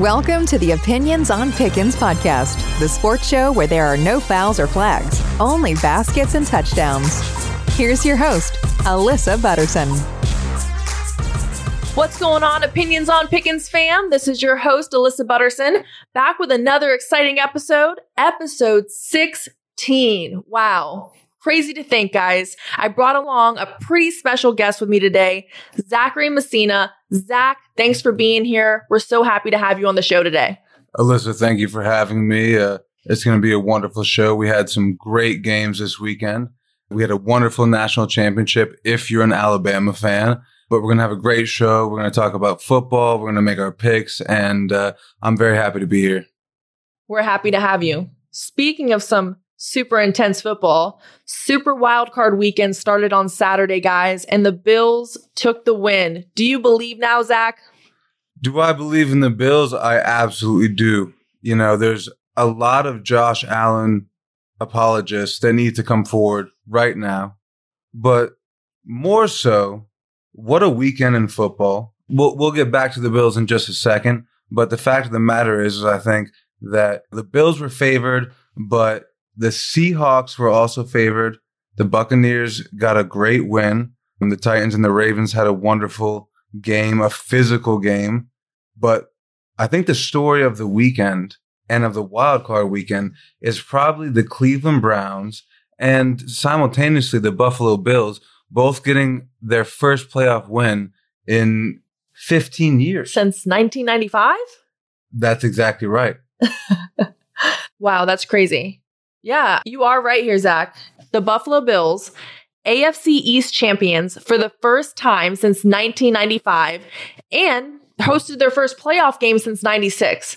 Welcome to the Opinions on Pickens podcast, the sports show where there are no fouls or flags, only baskets and touchdowns. Here's your host, Alyssa Butterson. What's going on, Opinions on Pickens fam? This is your host, Alyssa Butterson, back with another exciting episode, episode 16. Wow. Crazy to think, guys. I brought along a pretty special guest with me today, Zachary Messina. Zach, thanks for being here. We're so happy to have you on the show today. Alyssa, thank you for having me. Uh, it's going to be a wonderful show. We had some great games this weekend. We had a wonderful national championship if you're an Alabama fan. But we're going to have a great show. We're going to talk about football. We're going to make our picks. And uh, I'm very happy to be here. We're happy to have you. Speaking of some super intense football. Super wild card weekend started on Saturday, guys, and the Bills took the win. Do you believe now, Zach? Do I believe in the Bills? I absolutely do. You know, there's a lot of Josh Allen apologists that need to come forward right now. But more so, what a weekend in football. We'll, we'll get back to the Bills in just a second. But the fact of the matter is, is I think that the Bills were favored, but the Seahawks were also favored. The Buccaneers got a great win. And the Titans and the Ravens had a wonderful game, a physical game. But I think the story of the weekend and of the wild card weekend is probably the Cleveland Browns and simultaneously the Buffalo Bills both getting their first playoff win in 15 years. Since 1995? That's exactly right. wow, that's crazy. Yeah, you are right here, Zach. The Buffalo Bills, AFC East champions for the first time since 1995 and hosted their first playoff game since 96.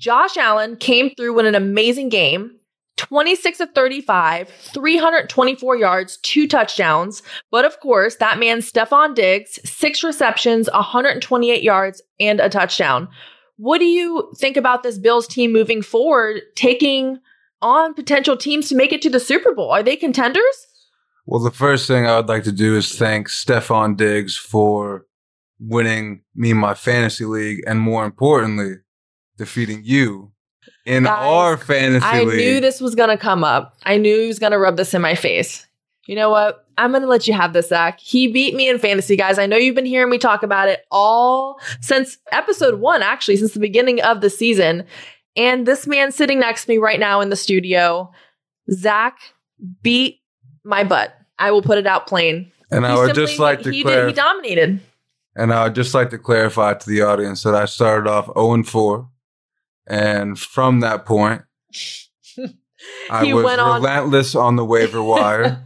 Josh Allen came through in an amazing game. 26 of 35, 324 yards, two touchdowns. But of course, that man, Stefon Diggs, six receptions, 128 yards, and a touchdown. What do you think about this Bills team moving forward, taking on potential teams to make it to the Super Bowl? Are they contenders? Well, the first thing I would like to do is thank Stefon Diggs for winning me my fantasy league and more importantly, defeating you in Guys, our fantasy I league. I knew this was going to come up. I knew he was going to rub this in my face. You know what? I'm going to let you have this, Zach. He beat me in fantasy, guys. I know you've been hearing me talk about it all since episode one, actually, since the beginning of the season. And this man sitting next to me right now in the studio, Zach beat my butt. I will put it out plain. And he I would just like to he, clarify. Did, he dominated. And I would just like to clarify to the audience that I started off 0 and 4. And from that point, I was relentless on, on the waiver wire.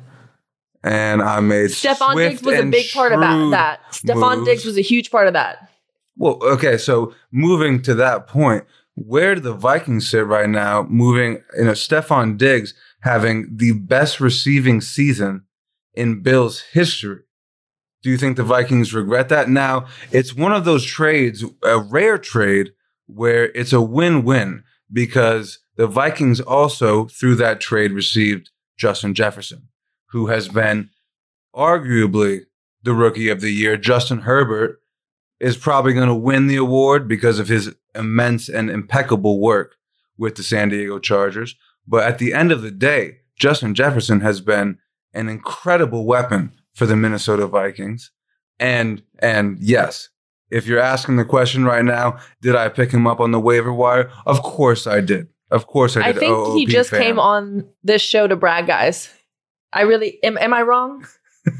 and I made Stefon Diggs was a big part of that. Stefon Diggs was a huge part of that. Well, okay, so moving to that point, where do the Vikings sit right now, moving, you know, Stefon Diggs having the best receiving season in Bills history. Do you think the Vikings regret that? Now, it's one of those trades, a rare trade where it's a win-win because the Vikings also, through that trade, received Justin Jefferson, who has been arguably the rookie of the year. Justin Herbert is probably going to win the award because of his immense and impeccable work with the San Diego Chargers. But at the end of the day, Justin Jefferson has been an incredible weapon for the Minnesota Vikings. And and yes, if you're asking the question right now, did I pick him up on the waiver wire? Of course I did. Of course I did. I think OOP he just came on this show to brag, guys. I really am. Am I wrong?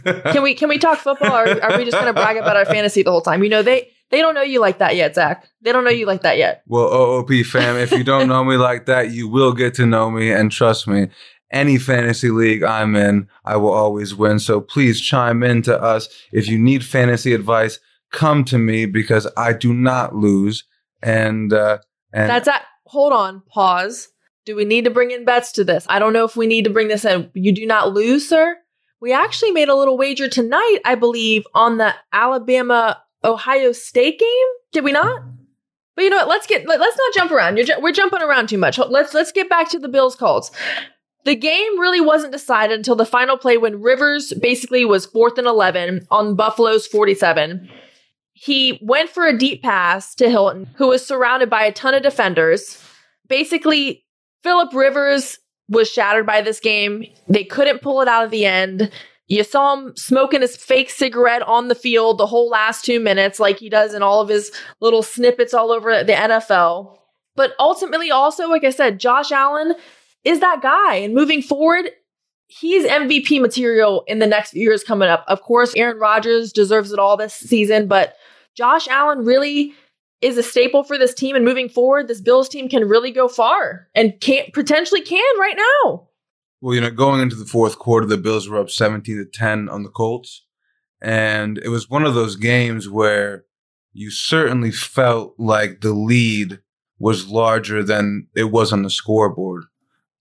Can we can we talk football, or are we just going to brag about our fantasy the whole time? You know they they don't know you like that yet, Zach. They don't know you like that yet. Well, OOP fam, if you don't know me like that, you will get to know me, and trust me, any fantasy league I'm in, I will always win. So please chime in to us if you need fantasy advice. Come to me because I do not lose. And uh, and that's at. Hold on, pause. Do we need to bring in bets to this? I don't know if we need to bring this in. You do not lose, sir. We actually made a little wager tonight, I believe, on the Alabama Ohio State game. Did we not? But you know what? Let's get let, us not jump around. Ju- we're jumping around too much. Let's let's get back to the Bills Colts. The game really wasn't decided until the final play when Rivers basically was fourth and eleven on Buffalo's forty-seven. He went for a deep pass to Hilton, who was surrounded by a ton of defenders. Basically, Philip Rivers was shattered by this game. They couldn't pull it out of the end. You saw him smoking his fake cigarette on the field the whole last two minutes, like he does in all of his little snippets all over the NFL. But ultimately, also, like I said, Josh Allen is that guy. And moving forward, he's MVP material in the next years coming up. Of course, Aaron Rodgers deserves it all this season, but Josh Allen really is a staple for this team. And moving forward, this Bills team can really go far and can potentially can right now. Well, you know, going into the fourth quarter, the Bills were up 17 to 10 on the Colts. And it was one of those games where you certainly felt like the lead was larger than it was on the scoreboard.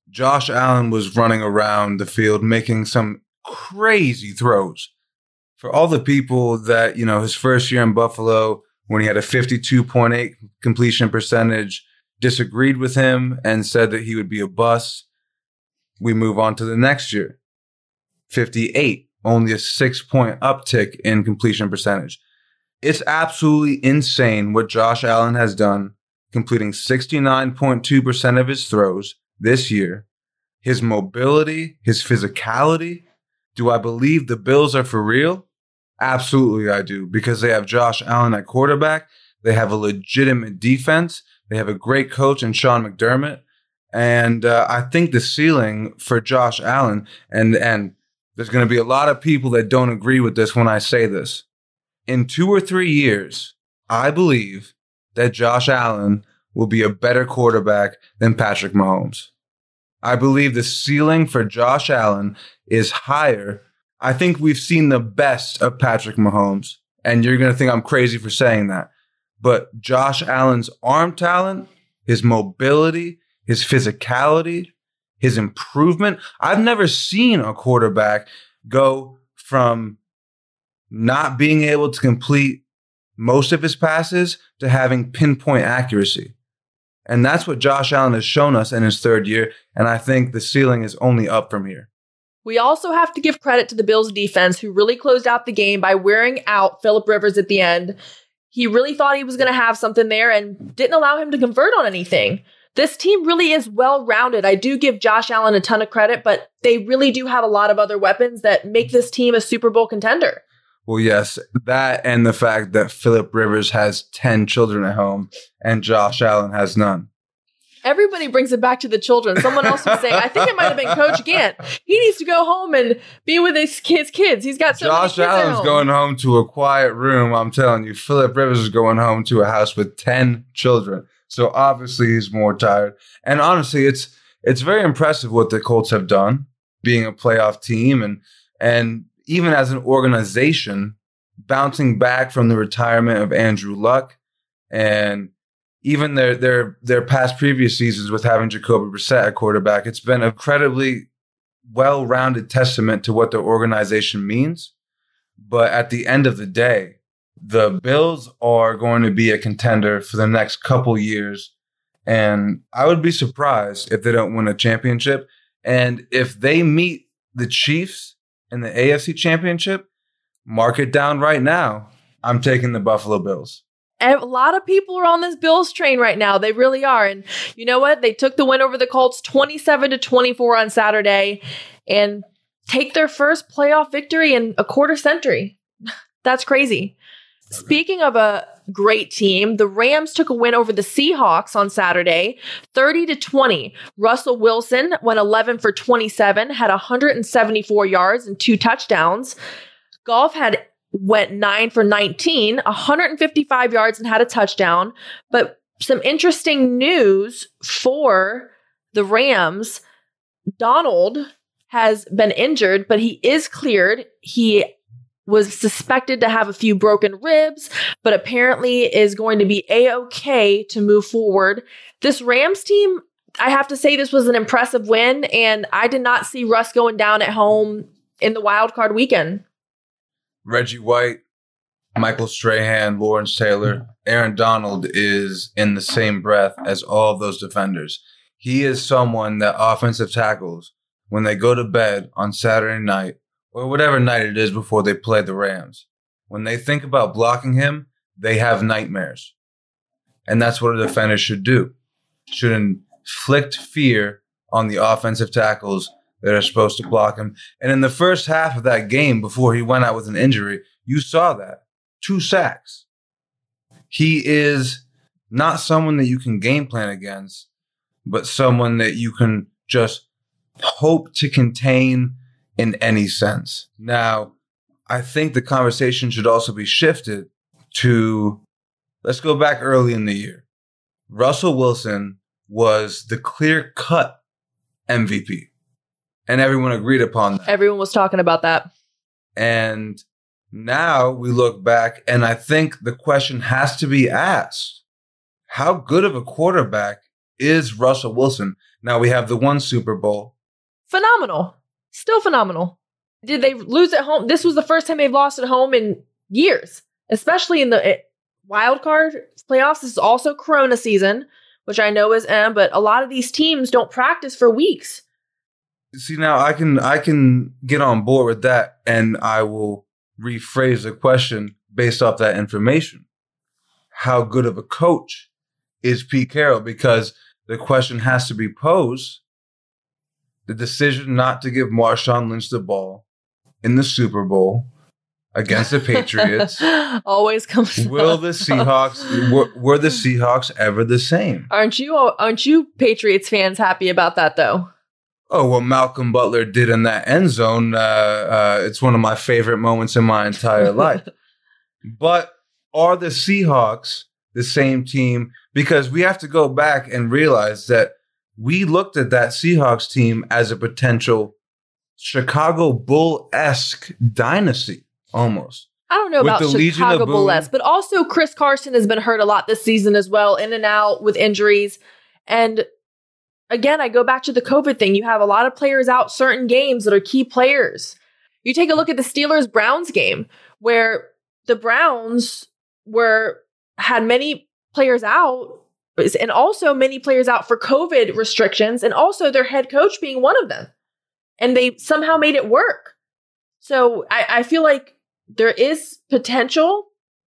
Josh Allen was running around the field making some crazy throws. For all the people that, you know, his first year in Buffalo, when he had a 52.8 completion percentage, disagreed with him and said that he would be a bust. We move on to the next year. 58, only a six point uptick in completion percentage. It's absolutely insane what Josh Allen has done, completing 69.2% of his throws this year. His mobility, his physicality. Do I believe the Bills are for real? Absolutely, I do, because they have Josh Allen at quarterback. They have a legitimate defense. They have a great coach in Sean McDermott. And uh, I think the ceiling for Josh Allen, and, and there's going to be a lot of people that don't agree with this when I say this. In two or three years, I believe that Josh Allen will be a better quarterback than Patrick Mahomes. I believe the ceiling for Josh Allen is higher. I think we've seen the best of Patrick Mahomes, and you're going to think I'm crazy for saying that. But Josh Allen's arm talent, his mobility, his physicality, his improvement. I've never seen a quarterback go from not being able to complete most of his passes to having pinpoint accuracy. And that's what Josh Allen has shown us in his third year. And I think the ceiling is only up from here. We also have to give credit to the Bills defense, who really closed out the game by wearing out Philip Rivers at the end. He really thought he was going to have something there and didn't allow him to convert on anything. This team really is well rounded. I do give Josh Allen a ton of credit, but they really do have a lot of other weapons that make this team a Super Bowl contender. Well, yes, that and the fact that Philip Rivers has 10 children at home and Josh Allen has none. Everybody brings it back to the children. Someone else was saying, I think it might have been Coach Gant. He needs to go home and be with his kids. Kids, he's got so Josh many Allen's home. going home to a quiet room. I'm telling you, Philip Rivers is going home to a house with ten children. So obviously he's more tired. And honestly, it's it's very impressive what the Colts have done, being a playoff team and and even as an organization, bouncing back from the retirement of Andrew Luck and even their their their past previous seasons with having Jacoby Brissett at quarterback, it's been incredibly well-rounded testament to what the organization means. But at the end of the day, the Bills are going to be a contender for the next couple years. And I would be surprised if they don't win a championship. And if they meet the Chiefs in the AFC championship, mark it down right now. I'm taking the Buffalo Bills. A lot of people are on this Bills train right now. They really are. And you know what? They took the win over the Colts 27 to 24 on Saturday and take their first playoff victory in a quarter century. That's crazy. Speaking of a great team, the Rams took a win over the Seahawks on Saturday, 30 to 20. Russell Wilson went 11 for 27, had 174 yards and two touchdowns. Goff had went 9 for 19, 155 yards and had a touchdown. But some interesting news for the Rams, Donald has been injured, but he is cleared. He was suspected to have a few broken ribs, but apparently is going to be a okay to move forward. This Rams team, I have to say, this was an impressive win, and I did not see Russ going down at home in the wild card weekend. Reggie White, Michael Strahan, Lawrence Taylor, Aaron Donald is in the same breath as all of those defenders. He is someone that offensive tackles, when they go to bed on Saturday night, or whatever night it is before they play the Rams, when they think about blocking him, they have nightmares. And that's what a defender should do. Should inflict fear on the offensive tackles that are supposed to block him. And in the first half of that game, before he went out with an injury, you saw that two sacks. He is not someone that you can game plan against, but someone that you can just hope to contain in any sense. Now, I think the conversation should also be shifted to let's go back early in the year. Russell Wilson was the clear cut MVP. And everyone agreed upon that. Everyone was talking about that. And now we look back, and I think the question has to be asked how good of a quarterback is Russell Wilson? Now we have the one Super Bowl. Phenomenal. Still phenomenal. Did they lose at home? This was the first time they've lost at home in years, especially in the eh, wild card playoffs. This is also Corona season, which I know is M, but a lot of these teams don't practice for weeks. See now I can I can get on board with that and I will rephrase the question based off that information. How good of a coach is Pete Carroll? Because the question has to be posed. The decision not to give Marshawn Lynch the ball in the Super Bowl against the Patriots always comes. Will up. the Seahawks were, were the Seahawks ever the same? Aren't you? Aren't you Patriots fans happy about that though? Oh, what Malcolm Butler did in that end zone, uh, uh, it's one of my favorite moments in my entire life. But are the Seahawks the same team? Because we have to go back and realize that we looked at that Seahawks team as a potential Chicago Bull esque dynasty almost. I don't know With about Chicago Boom. Bulls, but also Chris Carson has been hurt a lot this season as well, in and out with injuries. And again, I go back to the COVID thing. You have a lot of players out certain games that are key players. You take a look at the Steelers Browns game where the Browns were had many players out and also many players out for COVID restrictions and also their head coach being one of them. And they somehow made it work. So I, I feel like there is potential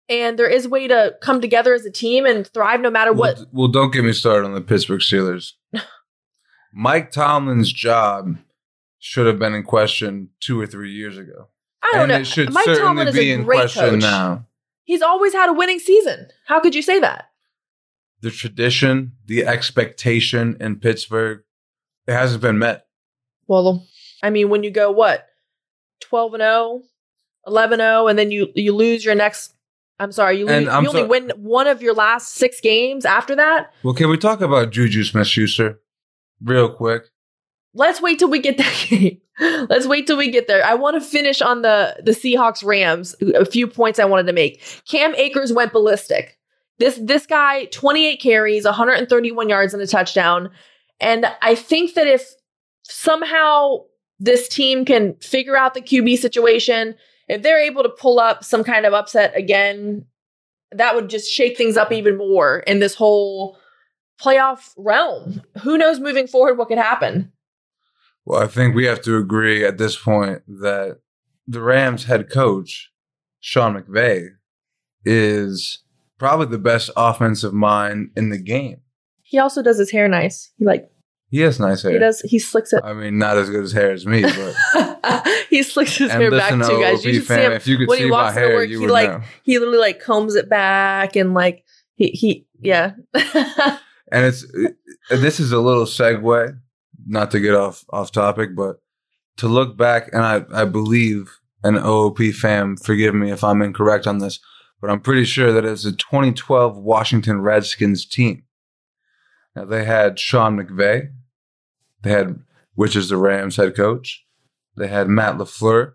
and there is a way to come together as a team and thrive no matter what Well, well, don't get me started on the Pittsburgh Steelers. Mike Tomlin's job should have been in question two or three years ago. I don't and know. it should Mike certainly Tomlin is be a in great question coach. now. He's always had a winning season. How could you say that? The tradition, the expectation in Pittsburgh, it hasn't been met. Well, I mean, when you go what 12 and 0, 11 0 and then you you lose your next I'm sorry, you, lose, I'm you only so- win one of your last 6 games after that. Well, can we talk about Juju Smith Schuster real quick? Let's wait till we get that game. Let's wait till we get there. I want to finish on the the Seahawks Rams. A few points I wanted to make. Cam Akers went ballistic. This this guy 28 carries, 131 yards and a touchdown. And I think that if somehow this team can figure out the QB situation, if they're able to pull up some kind of upset again, that would just shake things up even more in this whole playoff realm. Who knows moving forward what could happen? Well, I think we have to agree at this point that the Rams head coach, Sean McVay, is probably the best offensive mind in the game. He also does his hair nice. He like He has nice hair. he does he slicks it. I mean, not as good as hair as me, but he slicks his hair back to too, guys. You should see him if you could when see he walks into hair, work. He like know. he literally like combs it back and like he he yeah. And it's it, this is a little segue, not to get off off topic, but to look back, and I I believe an OOP fam, forgive me if I'm incorrect on this, but I'm pretty sure that it's a 2012 Washington Redskins team. Now they had Sean McVay, they had which is the Rams head coach, they had Matt Lafleur,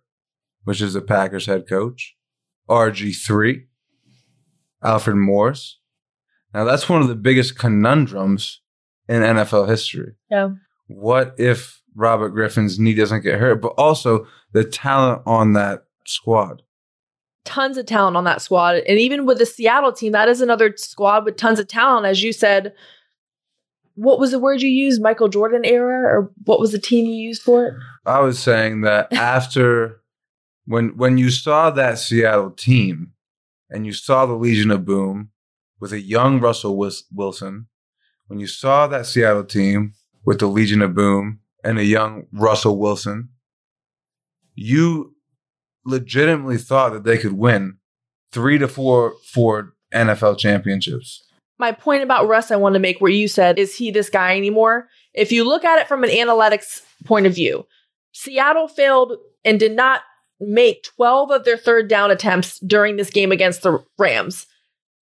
which is the Packers head coach, RG3, Alfred Morris. Now that's one of the biggest conundrums in NFL history. yeah. What if Robert Griffin's knee doesn't get hurt, but also the talent on that squad? Tons of talent on that squad. And even with the Seattle team, that is another squad with tons of talent. As you said, what was the word you used? Michael Jordan era? Or what was the team you used for it? I was saying that after when when you saw that Seattle team and you saw the Legion of Boom with a young Russell Wilson, when you saw that Seattle team with the Legion of Boom and a young Russell Wilson, you legitimately thought that they could win three to four four NFL championships. My point about Russ I want to make where you said, is he this guy anymore? If you look at it from an analytics point of view, Seattle failed and did not make 12 of their third down attempts during this game against the Rams.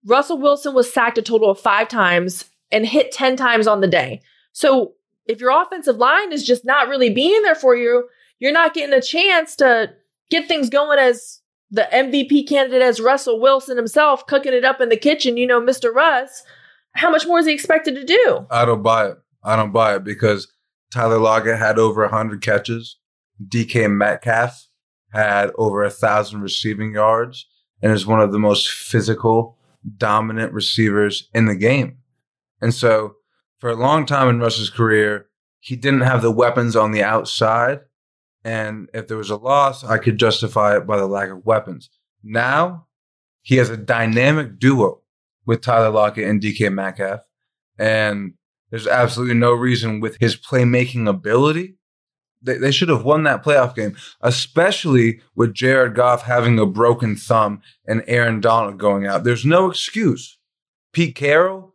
Russell Wilson was sacked a total of five times and hit 10 times on the day. So if your offensive line is just not really being there for you, you're not getting a chance to get things going as the MVP candidate as Russell Wilson himself cooking it up in the kitchen, you know, Mr. Russ. How much more is he expected to do? I don't buy it. I don't buy it because Tyler Lockett had over 100 catches. DK Metcalf had over a thousand receiving yards and is one of the most physical, dominant receivers in the game. And so for a long time in Russ's career, he didn't have the weapons on the outside. And if there was a loss, I could justify it by the lack of weapons. Now he has a dynamic duo with Tyler Lockett and DK Metcalf. And there's absolutely no reason with his playmaking ability. They, they should have won that playoff game, especially with Jared Goff having a broken thumb and Aaron Donald going out. There's no excuse. Pete Carroll,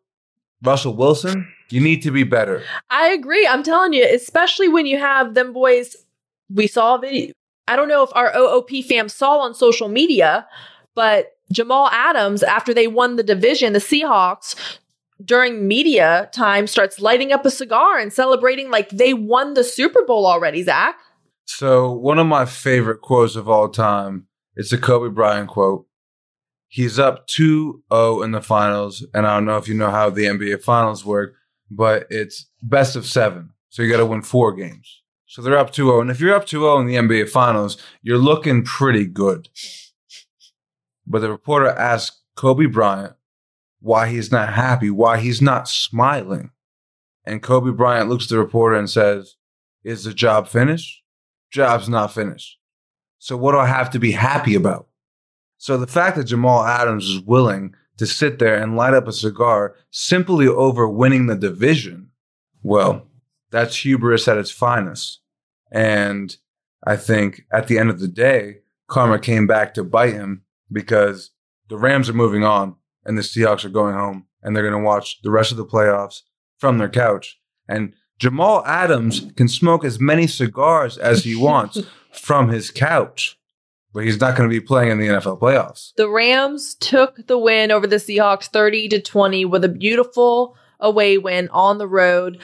Russell Wilson, you need to be better. I agree. I'm telling you, especially when you have them boys. We saw a video. I don't know if our OOP fam saw on social media, but Jamal Adams, after they won the division, the Seahawks, during media time, starts lighting up a cigar and celebrating like they won the Super Bowl already, Zach. So, one of my favorite quotes of all time it's a Kobe Bryant quote. He's up 2 0 in the finals. And I don't know if you know how the NBA finals work, but it's best of seven. So, you got to win four games. So, they're up 2 0. And if you're up 2 0 in the NBA finals, you're looking pretty good. But the reporter asked Kobe Bryant why he's not happy, why he's not smiling. And Kobe Bryant looks at the reporter and says, Is the job finished? Job's not finished. So what do I have to be happy about? So the fact that Jamal Adams is willing to sit there and light up a cigar simply over winning the division, well, that's hubris at its finest. And I think at the end of the day, karma came back to bite him because the Rams are moving on and the Seahawks are going home and they're going to watch the rest of the playoffs from their couch. And Jamal Adams can smoke as many cigars as he wants from his couch, but he's not going to be playing in the NFL playoffs. The Rams took the win over the Seahawks 30 to 20 with a beautiful away win on the road.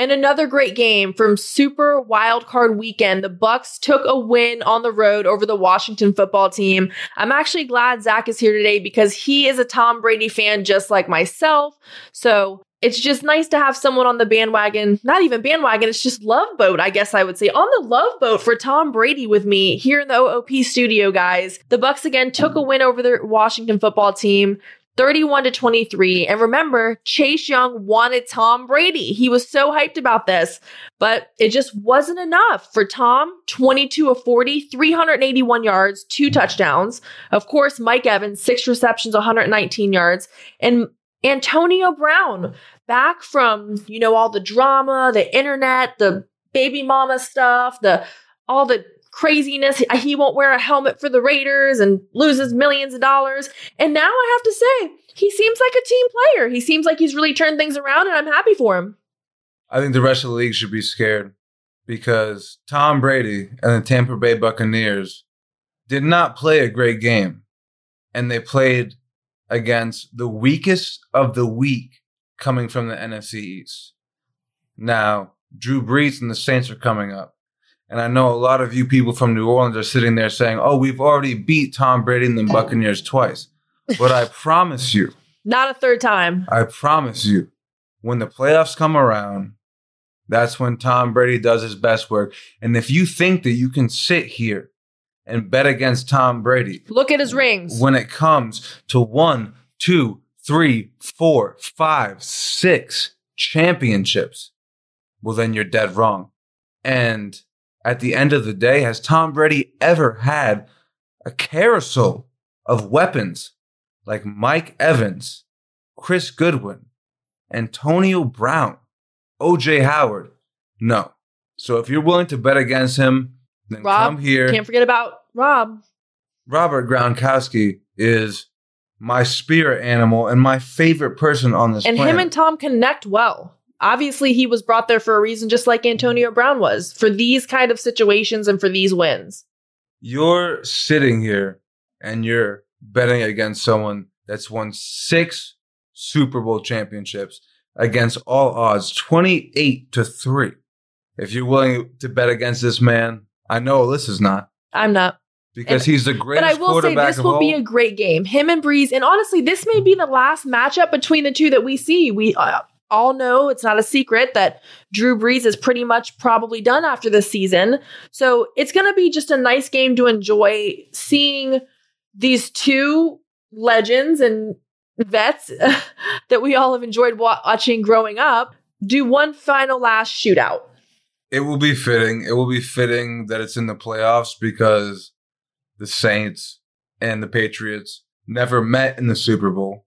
And another great game from Super Wild Card Weekend. The Bucks took a win on the road over the Washington football team. I'm actually glad Zach is here today because he is a Tom Brady fan just like myself. So it's just nice to have someone on the bandwagon, not even bandwagon, it's just love boat, I guess I would say, on the love boat for Tom Brady with me here in the OOP studio, guys. The Bucks again took a win over the Washington football team. 31 to 23. And remember, Chase Young wanted Tom Brady. He was so hyped about this, but it just wasn't enough for Tom. 22 of 40, 381 yards, two touchdowns. Of course, Mike Evans, six receptions, 119 yards. And Antonio Brown, back from, you know, all the drama, the internet, the baby mama stuff, the all the craziness. He won't wear a helmet for the Raiders and loses millions of dollars. And now I have to say, he seems like a team player. He seems like he's really turned things around, and I'm happy for him. I think the rest of the league should be scared because Tom Brady and the Tampa Bay Buccaneers did not play a great game. And they played against the weakest of the weak coming from the NFC East. Now, Drew Brees and the Saints are coming up. And I know a lot of you people from New Orleans are sitting there saying, oh, we've already beat Tom Brady and the Buccaneers twice. But I promise you, not a third time. I promise you, when the playoffs come around, that's when Tom Brady does his best work. And if you think that you can sit here and bet against Tom Brady, look at his rings. When it comes to one, two, three, four, five, six championships, well, then you're dead wrong. And at the end of the day, has Tom Brady ever had a carousel of weapons like Mike Evans, Chris Godwin, Antonio Brown, OJ Howard. No. So if you're willing to bet against him, then Rob, come here. Can't forget about Rob. Robert Gronkowski is my spirit animal and my favorite person on this And planet. him and Tom connect well. Obviously, he was brought there for a reason, just like Antonio Brown was, for these kind of situations and for these wins. you're sitting here and you're betting against someone that's won six Super Bowl championships against all odds, 28 to 3. If you're willing to bet against this man, I know this is not I'm not. because And- he's the But greatest I will say this will all. be a great game. Him and Brees. And honestly, this may be the last matchup between the two that we see. We uh, all know it's not a secret that Drew Brees is pretty much probably done after this season. So it's going to be just a nice game to enjoy seeing these two legends and vets that we all have enjoyed watching growing up do one final last shootout. It will be fitting. It will be fitting that it's in the playoffs because the Saints and the Patriots never met in the Super Bowl.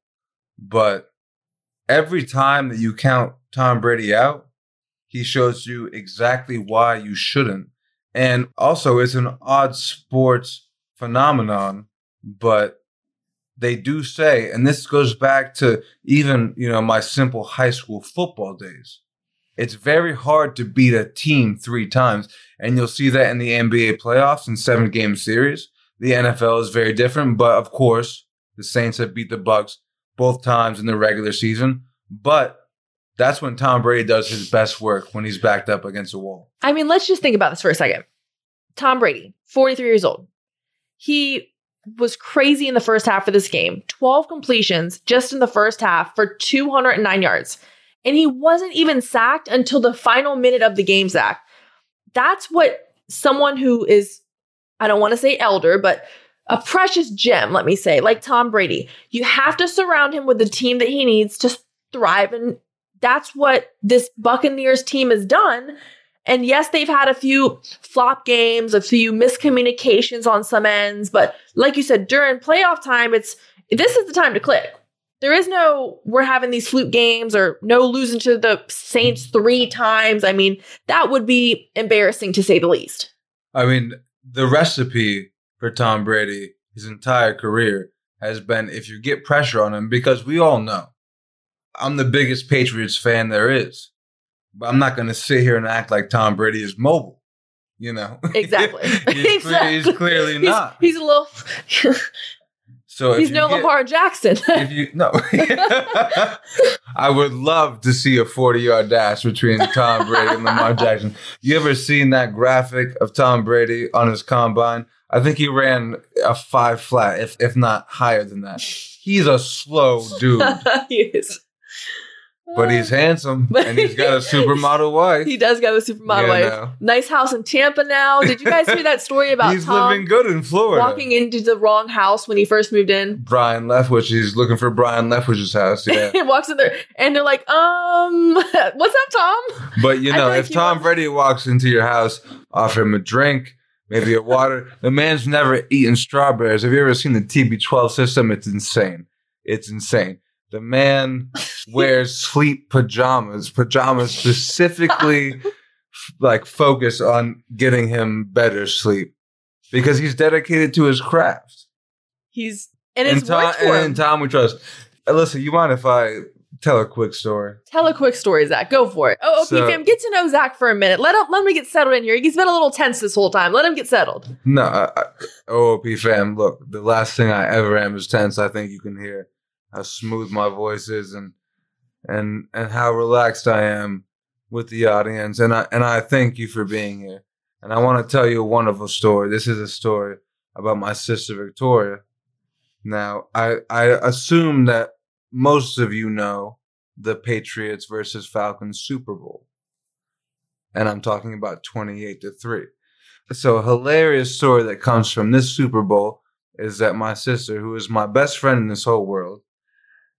But every time that you count Tom Brady out, he shows you exactly why you shouldn't. And also, it's an odd sports phenomenon, but they do say, and this goes back to even, you know, my simple high school football days. It's very hard to beat a team three times. And you'll see that in the NBA playoffs in seven game series. The NFL is very different, but of course, the Saints have beat the Bucks both times in the regular season. But that's when Tom Brady does his best work when he's backed up against a wall. I mean, let's just think about this for a second. Tom Brady, 43 years old. He was crazy in the first half of this game 12 completions just in the first half for 209 yards. And he wasn't even sacked until the final minute of the game, Zach. That's what someone who is, I don't want to say elder, but a precious gem, let me say, like Tom Brady. You have to surround him with the team that he needs to thrive. And that's what this Buccaneers team has done. And yes, they've had a few flop games, a few miscommunications on some ends, but like you said, during playoff time, it's this is the time to click. There is no we're having these fluke games or no losing to the Saints three times. I mean, that would be embarrassing to say the least. I mean, the recipe for Tom Brady his entire career has been if you get pressure on him, because we all know I'm the biggest Patriots fan there is. But I'm not going to sit here and act like Tom Brady is mobile. You know, Exactly. he's, Exactly. he's clearly He's, not. he's a little so he's no get- Lamar Jackson. If you no, I would love to see a 40 yard dash between Tom Brady and Lamar Jackson. You ever seen that graphic of Tom Brady on his combine? I think he ran a five flat, if if not higher than that. He's a slow dude, he is. but he's handsome and he's got a supermodel wife. He does got a supermodel Yeah, wife. no. Nice house in Tampa now. Did you guys hear that story about he's Tom living good in Florida. walking into the wrong house when he first moved in? Byron Leftwich, he's looking for Byron Leftwich's house. Yeah, he walks in there and they're like, um, what's up, Tom? But you know, if Tom wants- Brady walks into your house, offer him a drink, maybe a water. the man's never eaten strawberries. Have you ever seen the TB12 system? It's insane. It's insane. The man wears sleep pajamas, pajamas specifically like focus on getting him better sleep because he's dedicated to his craft. He's and And it's Tom, worked for him. and Tom we trust. Alyssa, you mind if I tell a quick story? Tell a quick story, Zach. Go for it. Oh, okay, So- fam. Get to know Zach for a minute. Let him let him get settled in here. He's been a little tense this whole time. Let him get settled. No, I, I, OOP fam, look, the last thing I ever am is tense. I think you can hear how smooth my voice is and and and how relaxed I am with the audience. And I and I thank you for being here. And I want to tell you a wonderful story. This is a story about my sister Victoria. Now, I I assume that most of you know the Patriots versus Falcons Super Bowl. And I'm talking about 28 to 3. So a hilarious story that comes from this Super Bowl is that my sister, who is my best friend in this whole world,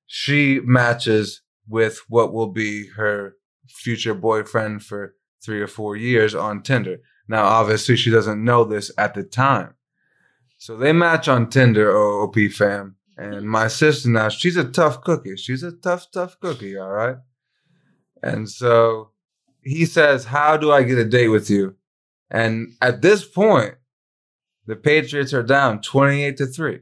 she matches with what will be her future boyfriend for three or four years on Tinder. Now, obviously, she doesn't know this at the time. So they match on Tinder, OOP fam. And my sister now, she's a tough cookie. She's a tough, tough cookie, all right? And so he says, How do I get a date with you? And at this point, the Patriots are down 28 to 3.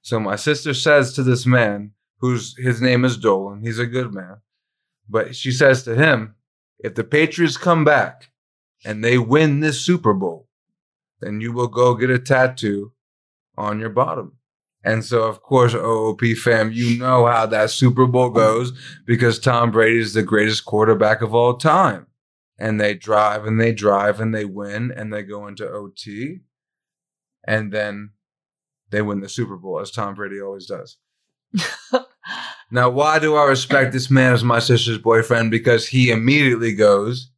So my sister says to this man, whose his name is Dolan, he's a good man. But she says to him, if the Patriots come back and they win this Super Bowl, then you will go get a tattoo on your bottom. And so, of course, OOP fam, you know how that Super Bowl goes because Tom Brady is the greatest quarterback of all time. And they drive and they drive and they win and they go into OT. And then they win the Super Bowl, as Tom Brady always does. now, why do I respect this man as my sister's boyfriend? Because he immediately goes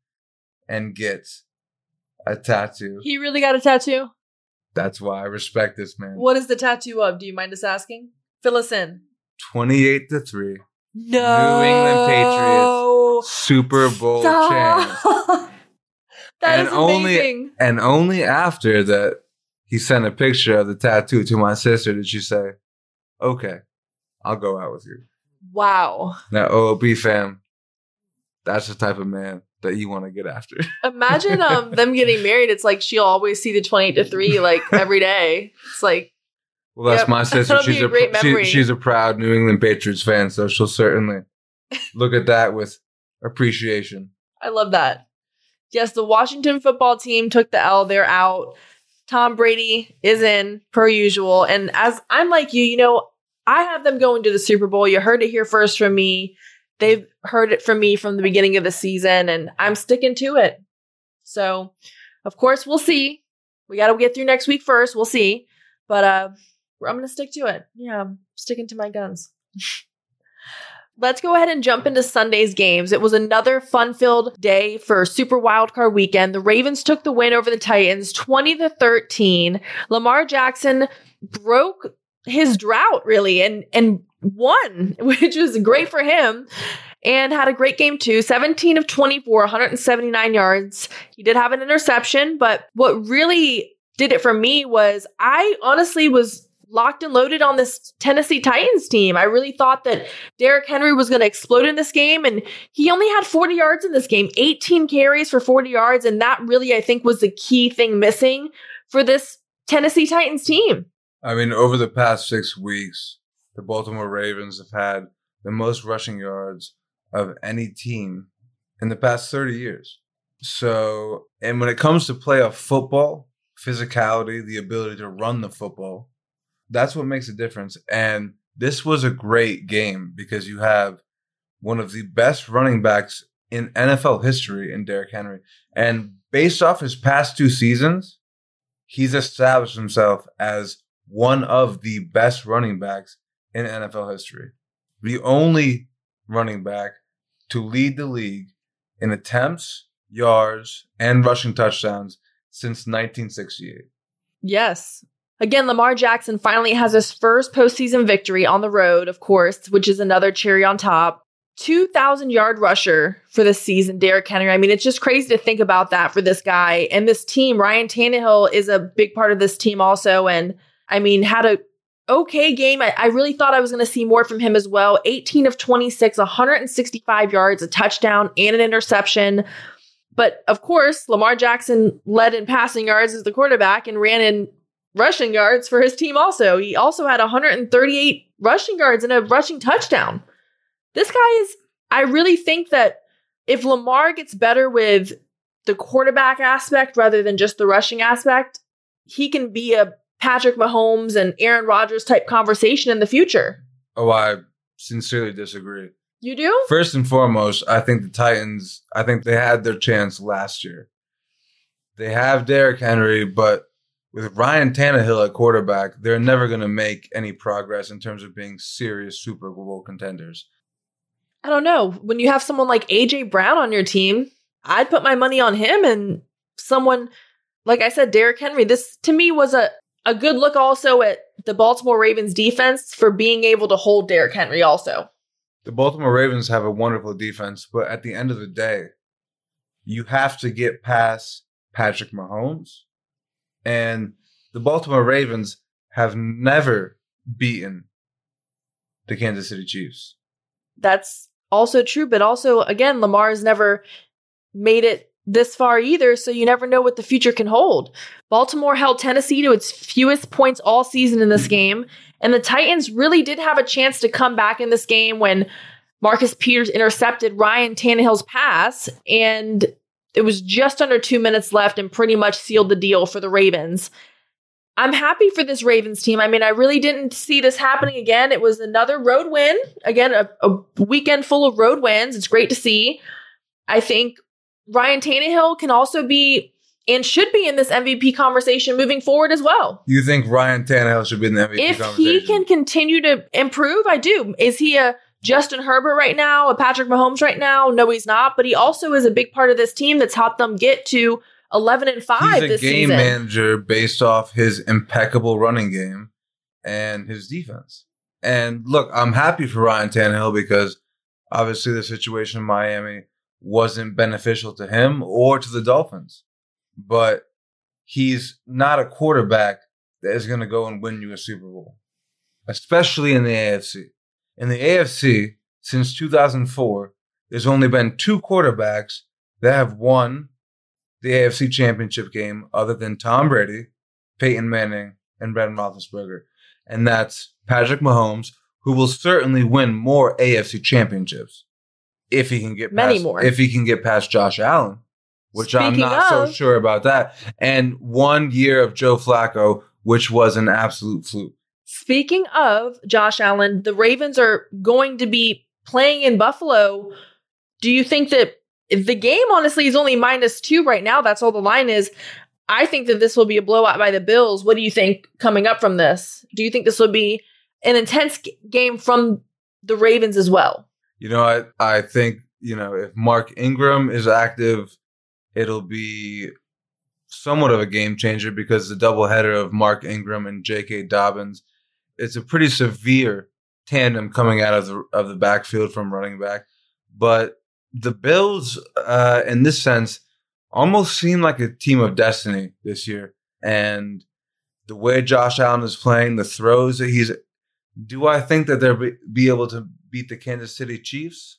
and gets a tattoo. He really got a tattoo? That's why I respect this man. What is the tattoo of? Do you mind us asking? Fill us in. 28 to 3. No. New England Patriots Super Bowl champ. that And is only- amazing. And only after that, he sent a picture of the tattoo to my sister did she say, okay, I'll go out with you. wow. Now, OOP fam, that's the type of man that you want to get after. Imagine um them getting married. It's like she'll always see the 28 to 3 like every day. It's like Well, that's Yep. my sister. She's a a, she- she's a proud New England Patriots fan, so she'll certainly look at that with appreciation. I love that. Yes, the Washington football team took the L. They're out. Tom Brady is in per usual. And as I'm like you, you know, I have them going to the Super Bowl. You heard it here first from me. They've heard it from me from the beginning of the season, and I'm sticking to it. So, of course, we'll see. We got to get through next week first. We'll see. But uh, I'm going to stick to it. Yeah, I'm sticking to my guns. Let's go ahead and jump into Sunday's games. It was another fun-filled day for Super Wildcard Weekend. The Ravens took the win over the Titans, 20 to 13. Lamar Jackson broke his drought really and and won, which was great for him. And had a great game too. 17 of 24, 179 yards. He did have an interception, but what really did it for me was I honestly was locked and loaded on this Tennessee Titans team. I really thought that Derrick Henry was going to explode in this game, and he only had 40 yards in this game, 18 carries for 40 yards. And that really, I think, was the key thing missing for this Tennessee Titans team. I mean, over the past six weeks, the Baltimore Ravens have had the most rushing yards of any team in the past 30 years. So, and when it comes to playoff football, physicality, the ability to run the football, that's what makes a difference. And this was a great game because you have one of the best running backs in NFL history in Derrick Henry. And based off his past two seasons, he's established himself as one of the best running backs in NFL history. The only running back to lead the league in attempts, yards, and rushing touchdowns since 1968. Yes. Again, Lamar Jackson finally has his first postseason victory on the road, of course, which is another cherry on top. 2,000 yard rusher for the season, Derrick Henry. I mean, it's just crazy to think about that for this guy and this team. Ryan Tannehill is a big part of this team also. And I mean, had a okay game. I, I really thought I was going to see more from him as well. 18 of 26, 165 yards, a touchdown, and an interception. But of course, Lamar Jackson led in passing yards as the quarterback and ran in rushing yards for his team also. He also had 138 rushing yards and a rushing touchdown. This guy is, I really think that if Lamar gets better with the quarterback aspect rather than just the rushing aspect, he can be a Patrick Mahomes and Aaron Rodgers type conversation in the future. Oh, I sincerely disagree. You do? First and foremost, I think the Titans, I think they had their chance last year. They have Derrick Henry, but with Ryan Tannehill at quarterback, they're never going to make any progress in terms of being serious Super Bowl contenders. I don't know. When you have someone like AJ Brown on your team, I'd put my money on him and someone like I said, Derrick Henry. This to me was a a good look also at the Baltimore Ravens defense for being able to hold Derrick Henry also. The Baltimore Ravens have a wonderful defense, but at the end of the day, you have to get past Patrick Mahomes. And the Baltimore Ravens have never beaten the Kansas City Chiefs. That's also true, but also again, Lamar's never made it this far either, so you never know what the future can hold. Baltimore held Tennessee to its fewest points all season in this mm-hmm. game, and the Titans really did have a chance to come back in this game when Marcus Peters intercepted Ryan Tannehill's pass, and it was just under two minutes left and pretty much sealed the deal for the Ravens. I'm happy for this Ravens team. I mean, I really didn't see this happening again. It was another road win. Again, a, a weekend full of road wins. It's great to see. I think Ryan Tannehill can also be and should be in this MVP conversation moving forward as well. You think Ryan Tannehill should be in the MVP If he can continue to improve, I do. Is he a Justin Herbert right now, a Patrick Mahomes right now? No, he's not. But he also is a big part of this team that's helped them get to 11 and 5 He's a game season. manager based off his impeccable running game and his defense. And look, I'm happy for Ryan Tannehill because obviously the situation in Miami wasn't beneficial to him or to the Dolphins. But he's not a quarterback that is going to go and win you a Super Bowl, especially in the AFC. In the AFC, since 2004, there's only been two quarterbacks that have won the AFC Championship game other than Tom Brady, Peyton Manning, and Ben Roethlisberger, and that's Patrick Mahomes, who will certainly win more AFC championships if he can get Many past, more. if he can get past Josh Allen, which I'm Speaking not so sure about that, and one year of Joe Flacco, which was an absolute fluke. Speaking of Josh Allen, the Ravens are going to be playing in Buffalo. Do you think that the game honestly is only minus two right now? That's all the line is. I think that this will be a blowout by the Bills. What do you think coming up from this? Do you think this will be an intense g- game from the Ravens as well? You know, I I think you know if Mark Ingram is active, it'll be somewhat of a game changer because the doubleheader of Mark Ingram and J.K. Dobbins, it's a pretty severe tandem coming out of the of the backfield from running back. But the Bills, uh, in this sense, almost seem like a team of destiny this year, and the way Josh Allen is playing, the throws that he's do I think that they'll be, be able to beat the Kansas City Chiefs?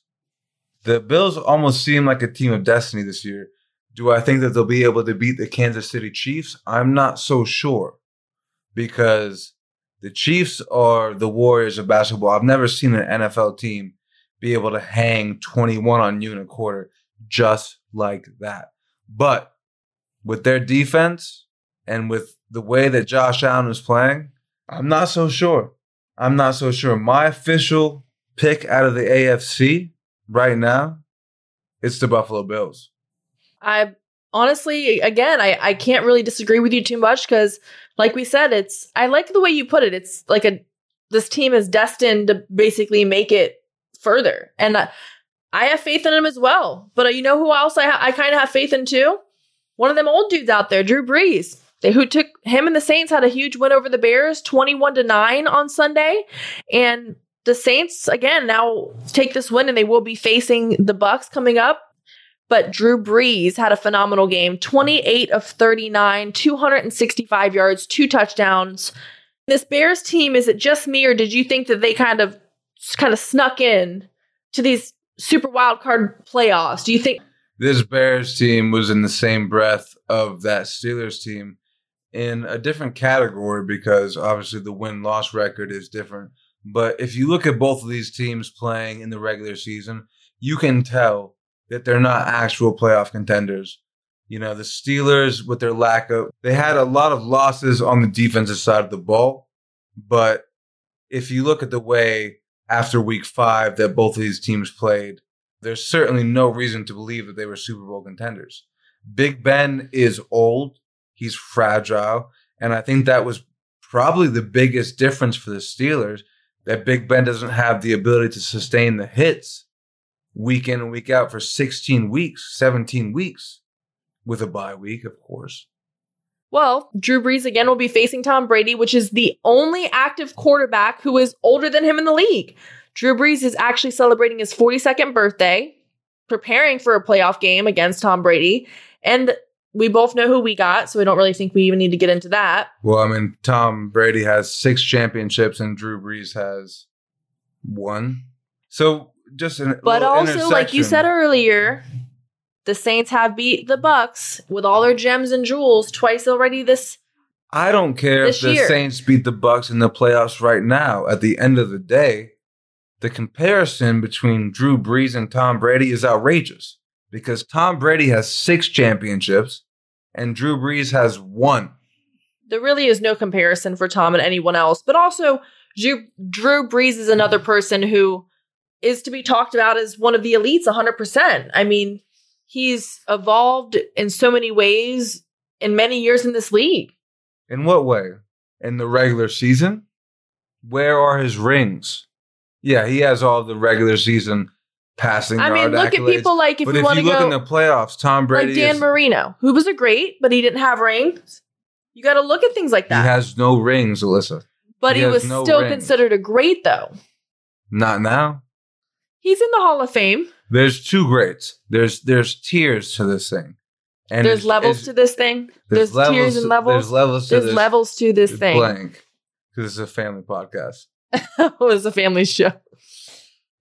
The Bills almost seem like a team of destiny this year. Do I think that they'll be able to beat the Kansas City Chiefs? I'm not so sure because the Chiefs are the Warriors of basketball. I've never seen an NFL team be able to hang 21 on you in a quarter just like that. But with their defense and with the way that Josh Allen is playing, I'm not so sure. I'm not so sure. My official pick out of the AFC right now, it's the Buffalo Bills. I honestly, again, I, I can't really disagree with you too much because, like we said, it's I like the way you put it. It's like a this team is destined to basically make it further, and uh, I have faith in them as well. But uh, you know who else I ha- I kind of have faith in too? One of them old dudes out there, Drew Brees. They, who took him and the Saints had a huge win over the Bears, twenty-one to nine on Sunday, and the Saints again now take this win, and they will be facing the Bucs coming up. But Drew Brees had a phenomenal game 28 of 39, 265 yards, two touchdowns. This Bears team, is it just me, or did you think that they kind of kind of snuck in to these super wild card playoffs? Do you think This Bears team was in the same breath of that Steelers team in a different category because obviously the win loss record is different. But if you look at both of these teams playing in the regular season, you can tell that they're not actual playoff contenders. You know, the Steelers, with their lack of, they had a lot of losses on the defensive side of the ball. But if you look at the way after week five that both of these teams played, there's certainly no reason to believe that they were Super Bowl contenders. Big Ben is old, he's fragile, and I think that was probably the biggest difference for the Steelers that Big Ben doesn't have the ability to sustain the hits week in and week out for 16 weeks, 17 weeks with a bye week, of course. Well, Drew Brees again will be facing Tom Brady, which is the only active quarterback who is older than him in the league. Drew Brees is actually celebrating his 42nd birthday, preparing for a playoff game against Tom Brady. And we both know who we got, so we don't really think we even need to get into that. Well, I mean, Tom Brady has six championships and Drew Brees has one. So just an But also, like you said earlier, the Saints have beat the Bucs with all their gems and jewels twice already this I don't care if the year. Saints beat the Bucs in the playoffs right now. At the end of the day, the comparison between Drew Brees and Tom Brady is outrageous because Tom Brady has six championships and Drew Brees has one. there really is no comparison for Tom and anyone else. But also, Drew, Drew Brees is another mm-hmm. person who is to be talked about as one of the elites 100%. I mean, he's evolved in so many ways in many years in this league. In what way? In the regular season? Where are his rings? Yeah, he has all the regular season passing. I mean, look at people like if but if want to look go in the playoffs, Tom Brady like Dan is, Marino, who was a great, but he didn't have rings. You got to look at things like that. he has no rings, Alyssa. but he he, was no still rings. considered a great, though. Not now. He's in the Hall of Fame. There's two greats. There's there's tiers to this thing, and there's it's- levels it's- to this thing. There's, tiers and levels. There's levels to There's this. levels to this thing. Blank, because it's a family podcast. it was a family show.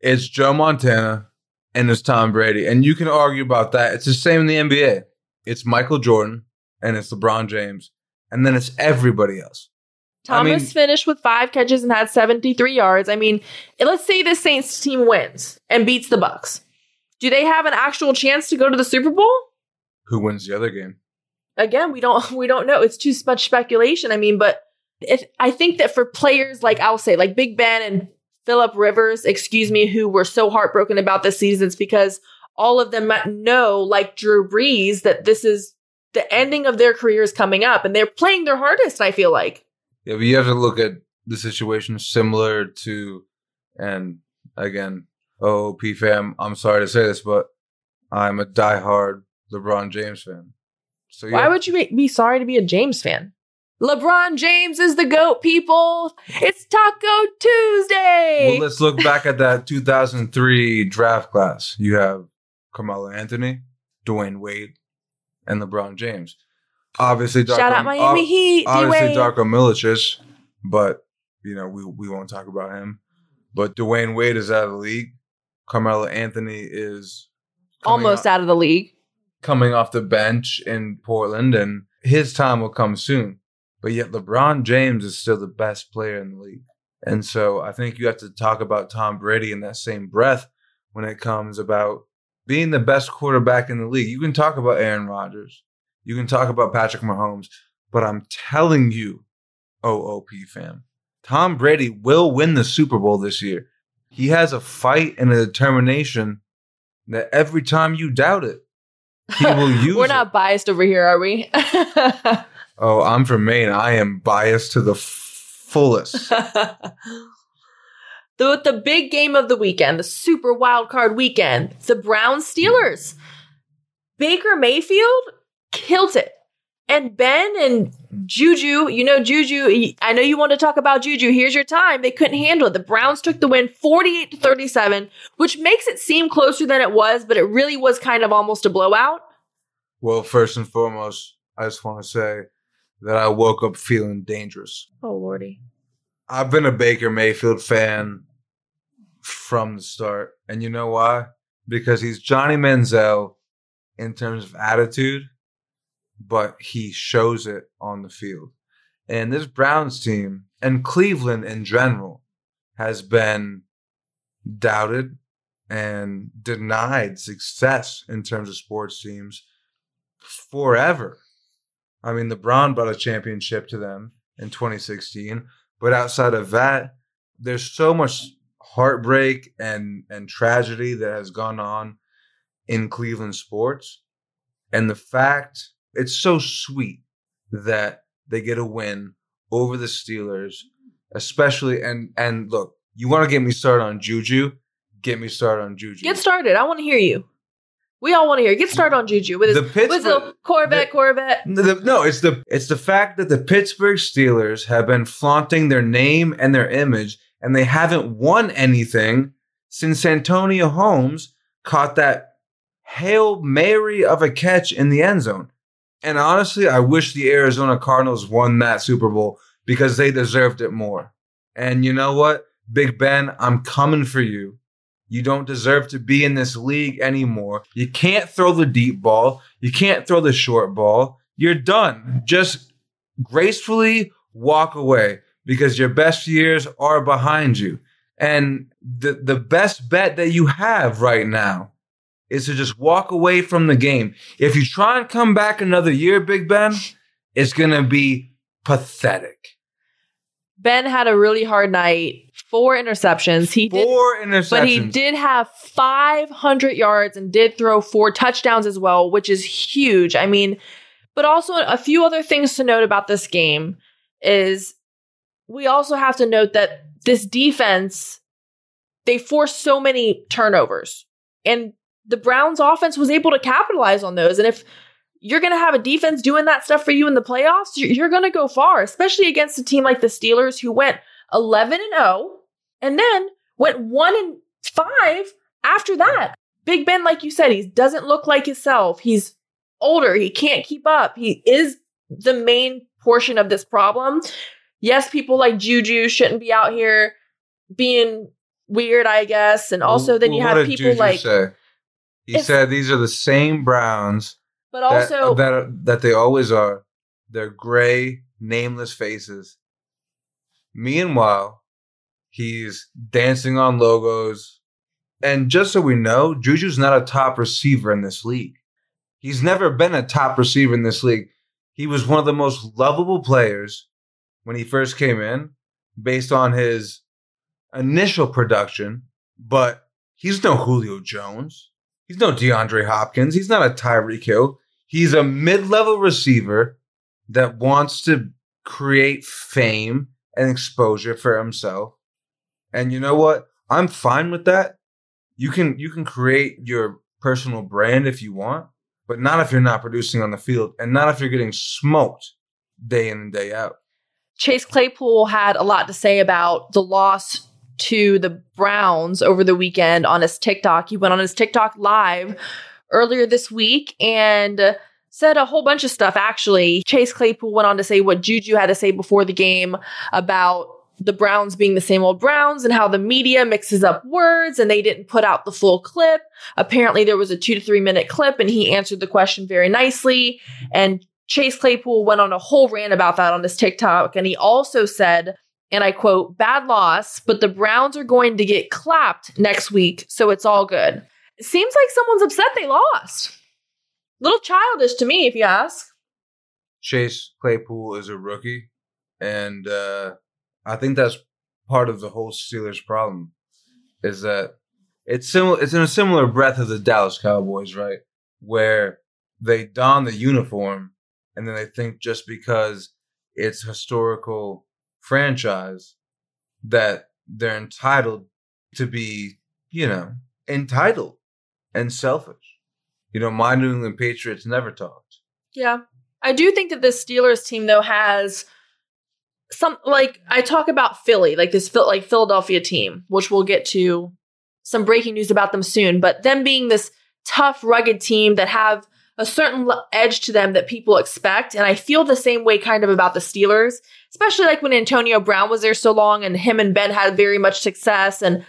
It's Joe Montana and it's Tom Brady, and you can argue about that. It's the same in the NBA. It's Michael Jordan and it's LeBron James, and then it's everybody else. I Thomas mean- finished with five catches and had 73 yards. I mean, let's say the Saints team wins and beats the Bucs. Do they have an actual chance to go to the Super Bowl? Who wins the other game? Again, we don't we don't know. It's too much speculation. I mean, but if I think that for players like I'll say like Big Ben and Philip Rivers, excuse me, who were so heartbroken about the seasons because all of them know, like Drew Brees, that this is the ending of their careers coming up, and they're playing their hardest. I feel like. Yeah, but you have to look at the situation similar to, and again, OOP fam, I'm sorry to say this, but I'm a diehard LeBron James fan. So yeah, Why would you be- be sorry to be a James fan? LeBron James is the GOAT, people. It's Taco Tuesday. well, let's look back at that 2003 draft class. You have Carmelo Anthony, Dwyane Wade, and LeBron James. Obviously, Darko, Shout out Miami ob- Heat. obviously D-Wade. Darko Milicic, but you know we we won't talk about him. But Dwyane Wade is out of the league. Carmelo Anthony is Almost out of the league. coming off the bench in Portland, and his time will come soon. But yet LeBron James is still the best player in the league, and so I think you have to talk about Tom Brady in that same breath when it comes about being the best quarterback in the league. You can talk about Aaron Rodgers. You can talk about Patrick Mahomes, but I'm telling you, OOP fam, Tom Brady will win the Super Bowl this year. He has a fight and a determination that every time you doubt it, he will use We're it. not biased over here, are we? Oh, I'm from Maine. I am biased to the f- fullest. the, the big game of the weekend, the super wild card weekend, the Browns Steelers. Mm. Baker Mayfield killed it. And Ben and Juju, you know, Juju, I know you want to talk about Juju. Here's your time. They couldn't handle it. The Browns took the win 48 to 37, which makes it seem closer than it was, but it really was kind of almost a blowout. well, first and foremost, I just want to say that I woke up feeling dangerous. Oh, Lordy. I've been a Baker Mayfield fan from the start. And you know why? Because he's Johnny Manziel in terms of attitude, but he shows it on the field. And this Browns team and Cleveland in general has been doubted and denied success in terms of sports teams forever. I mean, LeBron brought a championship to them in 2016, but outside of that, there's so much heartbreak and and tragedy that has gone on in Cleveland sports, and the fact it's so sweet that they get a win over the Steelers, especially and and look, you want to get me started on Juju, get me started on Juju. Get started. I want to hear you. We all want to hear. Get started on Juju with his, The with Pittsburgh- little Corvette, the- Corvette. No, the- no, it's the it's the fact that the Pittsburgh Steelers have been flaunting their name and their image, and they haven't won anything since Santonio Holmes caught that hail mary of a catch in the end zone. And honestly, I wish the Arizona Cardinals won that Super Bowl because they deserved it more. And you know what? Big Ben, I'm coming for you. You don't deserve to be in this league anymore. You can't throw the deep ball. You can't throw the short ball. You're done. Just gracefully walk away because your best years are behind you. And the, the best bet that you have right now is to just walk away from the game. If you try and come back another year, Big Ben, it's going to be pathetic. Ben had a really hard night. Four interceptions. He did, Four interceptions. but he did have 500 yards and did throw four touchdowns as well, which is huge. I mean, but also a few other things to note about this game is we also have to note that this defense they forced so many turnovers and the Browns offense was able to capitalize on those. And if you're going to have a defense doing that stuff for you in the playoffs you're, you're going to go far especially against a team like the Steelers who went 11 and 0 and then went 1 and 5 after that. Big Ben like you said he doesn't look like himself. He's older. He can't keep up. He is the main portion of this problem. Yes, people like Juju shouldn't be out here being weird, I guess. And also, then you Well, have people like, Say? He It's- said these are the same Browns but that, also, uh, that uh, that they always are. They're gray, nameless faces. Meanwhile, he's dancing on logos. And just so we know, Juju's not a top receiver in this league. He's never been a top receiver in this league. He was one of the most lovable players when he first came in, based on his initial production, but he's no Julio Jones. He's no DeAndre Hopkins. He's not a Tyreek Hill. He's a mid-level receiver that wants to create fame and exposure for himself. And you know what? I'm fine with that. You can you can create your personal brand if you want, but not if you're not producing on the field and not if you're getting smoked day in and day out. Chase Claypool had a lot to say about the loss to the Browns over the weekend on his TikTok. He went on his TikTok live earlier this week and said a whole bunch of stuff actually. Chase Claypool went on to say what Juju had to say before the game about the Browns being the same old Browns and how the media mixes up words and they didn't put out the full clip. Apparently there was a 2 to 3 minute clip and he answered the question very nicely and Chase Claypool went on a whole rant about that on his TikTok. And he also said, and I quote, bad loss, but the Browns are going to get clapped next week. So it's all good. It seems like someone's upset they lost. Little childish to me, if you ask. Chase Claypool is a rookie, and uh, I think that's part of the whole Steelers problem. Is that it's similar? It's in a similar breath of the Dallas Cowboys, right? Where they don the uniform, and then they think just because it's historical franchise that they're entitled to be, you know, entitled and selfish. You know, my New England Patriots never talked. Yeah. I do think that this Steelers team though has some like I talk about Philly, like this like Philadelphia team, which we'll get to some breaking news about them soon, but them being this tough, rugged team that have a certain edge to them that people expect, and I feel the same way kind of about the Steelers, especially like when Antonio Brown was there so long and him and Ben had very much success and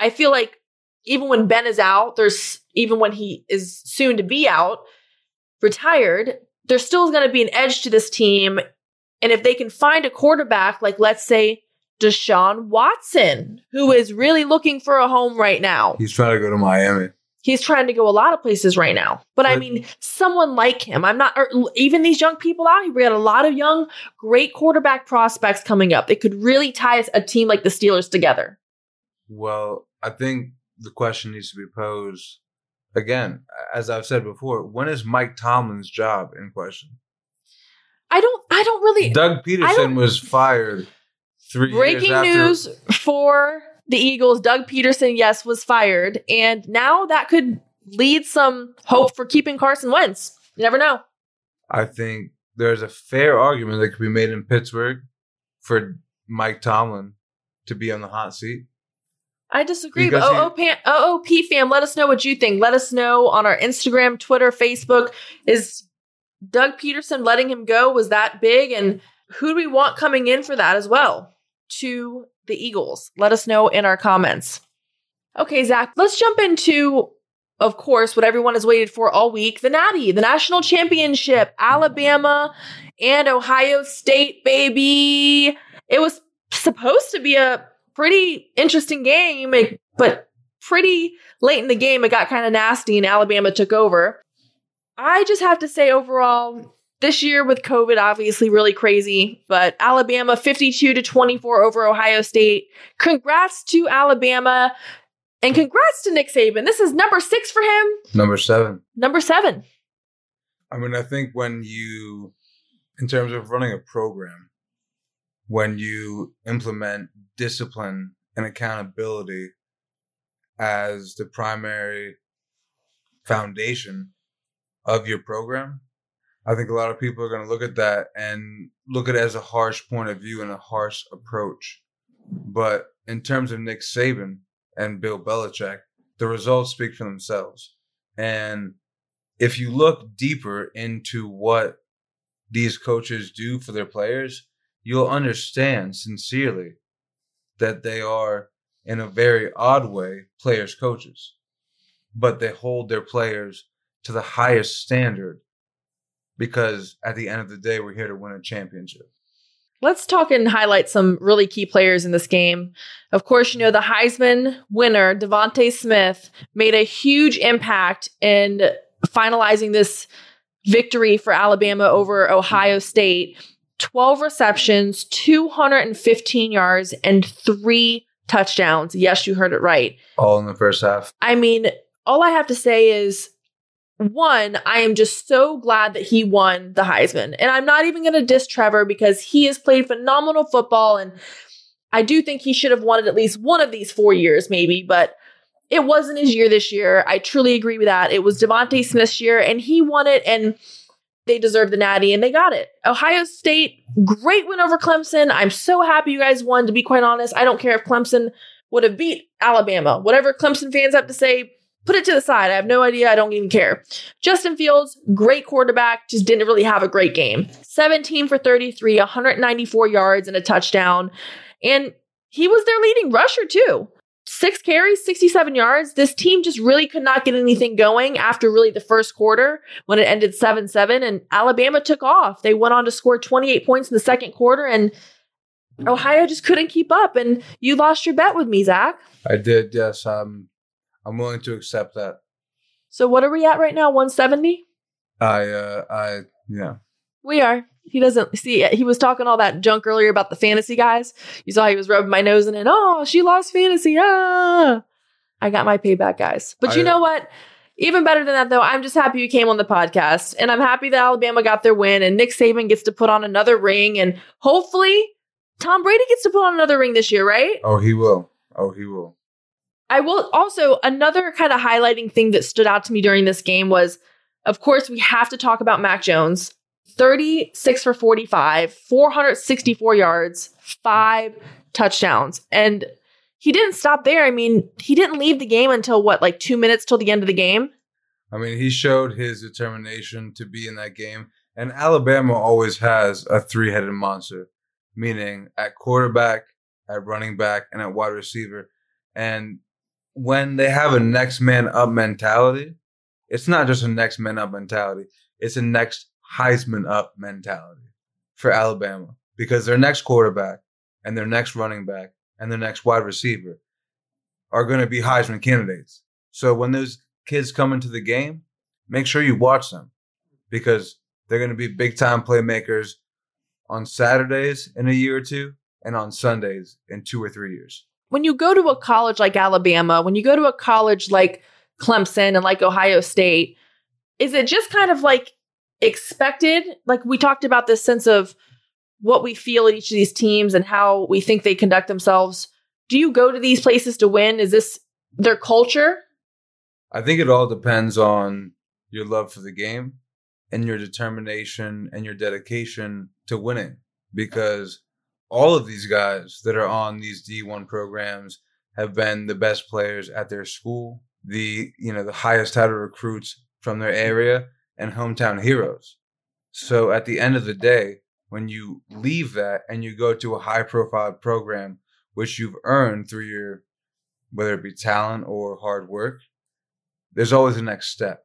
I feel like even when Ben is out, there's even when he is soon to be out, retired, there's still going to be an edge to this team. And if they can find a quarterback, like let's say Deshaun Watson, who is really looking for a home right now, He's trying to go to Miami. He's trying to go a lot of places right now. But I mean, someone like him, I'm not, or even these young people out here, we got a lot of young, great quarterback prospects coming up. It could really tie a team like the Steelers together. Well, I think the question needs to be posed again, as I've said before. When is Mike Tomlin's job in question? I don't, I don't really, Doug Pederson was fired three Breaking years after. news for the Eagles. Doug Pederson, yes, was fired. And now that could lead some hope for keeping Carson Wentz. You never know. I think there's a fair argument that could be made in Pittsburgh for Mike Tomlin to be on the hot seat. I disagree. Because But he- OOP, OOP fam, let us know what you think. Let us know on our Instagram, Twitter, Facebook. Is Doug Pederson letting him go was that big? And who do we want coming in for that as well? To the Eagles. Let us know in our comments. Okay, Zach, let's jump into, of course, what everyone has waited for all week the Natty, the national championship, Alabama and Ohio State, baby. It was supposed to be a pretty interesting game, but pretty late in the game, it got kind of nasty and Alabama took over. I just have to say, overall, this year with COVID, obviously really crazy, but Alabama 52 to 24 over Ohio State. Congrats to Alabama and congrats to Nick Saban. This is number six for him. Number seven. Number seven. I mean, I think when you, in terms of running a program, when you implement discipline and accountability as the primary foundation of your program, I think a lot of people are going to look at that and look at it as a harsh point of view and a harsh approach. But in terms of Nick Saban and Bill Belichick, the results speak for themselves. And if you look deeper into what these coaches do for their players, you'll understand sincerely that they are, in a very odd way, players' coaches. But they hold their players to the highest standard because at the end of the day, we're here to win a championship. Let's talk and highlight some really key players in this game. Of course, you know, the Heisman winner, DeVonta Smith, made a huge impact in finalizing this victory for Alabama over Ohio State. 12 receptions, 215 yards, and three touchdowns. Yes, you heard it right. All in the first half. I mean, all I have to say is one, I am just so glad that he won the Heisman. And I'm not even going to diss Trevor because he has played phenomenal football. And I do think he should have won it at least one of these four years, maybe, but it wasn't his year this year. I truly agree with that. It was DeVonta Smith's year and he won it and they deserved the natty and they got it. Ohio State, great win over Clemson. I'm so happy you guys won, to be quite honest. I don't care if Clemson would have beat Alabama. Whatever Clemson fans have to say, put it to the side. I have no idea. I don't even care. Justin Fields, great quarterback, just didn't really have a great game. 17 for 33, 194 yards and a touchdown. And he was their leading rusher too. Six carries, 67 yards. This team just really could not get anything going after really the first quarter when it ended 7 7. And Alabama took off. They went on to score 28 points in the second quarter, and Ohio just couldn't keep up. And you lost your bet with me, Zach. I did, yes. Um, I'm willing to accept that. So what are we at right now? 170? I uh I yeah. We are. He doesn't see he was talking all that junk earlier about the fantasy guys. You saw he was rubbing my nose in it. Oh, she lost fantasy. Ah. I got my payback, guys. But you know what? Even better than that, though, I'm just happy you came on the podcast. And I'm happy that Alabama got their win and Nick Saban gets to put on another ring. And hopefully, Tom Brady gets to put on another ring this year, right? Oh, he will. Oh, he will. I will also, another kind of highlighting thing that stood out to me during this game was, of course, we have to talk about Mac Jones. 36 for 45, 464 yards, five touchdowns. And he didn't stop there. I mean, he didn't leave the game until what, like two minutes till the end of the game? I mean, he showed his determination to be in that game. And Alabama always has a three headed monster, meaning at quarterback, at running back, and at wide receiver. And when they have a next man up mentality, it's not just a next man up mentality, it's a next Heisman up mentality for Alabama because their next quarterback and their next running back and their next wide receiver are going to be Heisman candidates. So when those kids come into the game, make sure you watch them because they're going to be big time playmakers on Saturdays in a year or two and on Sundays in two or three years. When you go to a college like Alabama, when you go to a college like Clemson and like Ohio State, is it just kind of like expected? Like we talked about this sense of what we feel at each of these teams and how we think they conduct themselves. Do you go to these places to win? Is this their culture? I think it all depends on your love for the game and your determination and your dedication to winning because all of these guys that are on these D1 programs have been the best players at their school, the you know the highest title recruits from their area and hometown heroes. So at the end of the day, when you leave that and you go to a high profile program, which you've earned through your, whether it be talent or hard work, there's always a next step.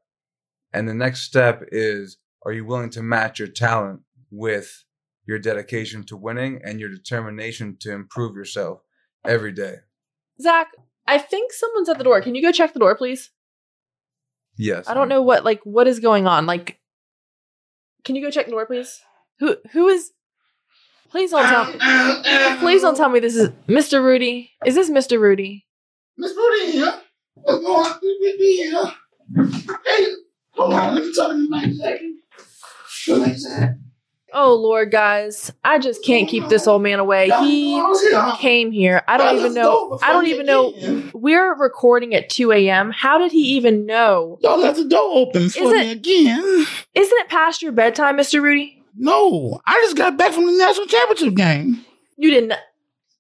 And the next step is, are you willing to match your talent with your dedication to winning and your determination to improve yourself every day? Zach, I think someone's at the door. Can you go check the door, please? Yes. I don't know what like what is going on. Like, can you go check the door, please? Who who is? Please don't tell me. Please don't tell me this is Mr. Rudy. Is this Mr. Rudy? Miss Rudy here. What's going on? Be here. Hey, hold on. Let me talk to you like that. What like that? Oh Lord, guys, I just can't keep this old man away. He came here. I don't even know. I don't even know. We're recording at 2 a.m. How did he even know? Y'all left the door open for me again. Isn't it past your bedtime, Mr. Rudy? No, I just got back from the national championship game. You didn't.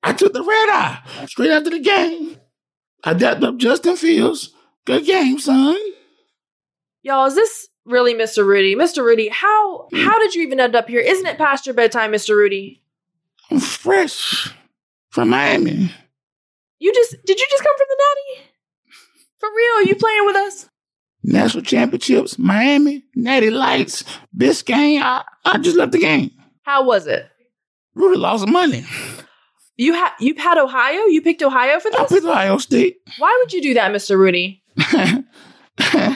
I took the red eye straight after the game. I dapped up Justin Fields. Good game, son. Y'all, is this really Mr. Rudy? Mr. Rudy, how how did you even end up here? Isn't it past your bedtime, Mr. Rudy? I'm fresh from Miami. You just did you just come from the natty? For real? You playing with us? National championships, Miami, Natty Lights, Biscayne. I, I just left the game. How was it? Rudy lost money. You had you had Ohio? You picked Ohio for this. I picked Ohio State. Why would you do that, Mr. Rudy?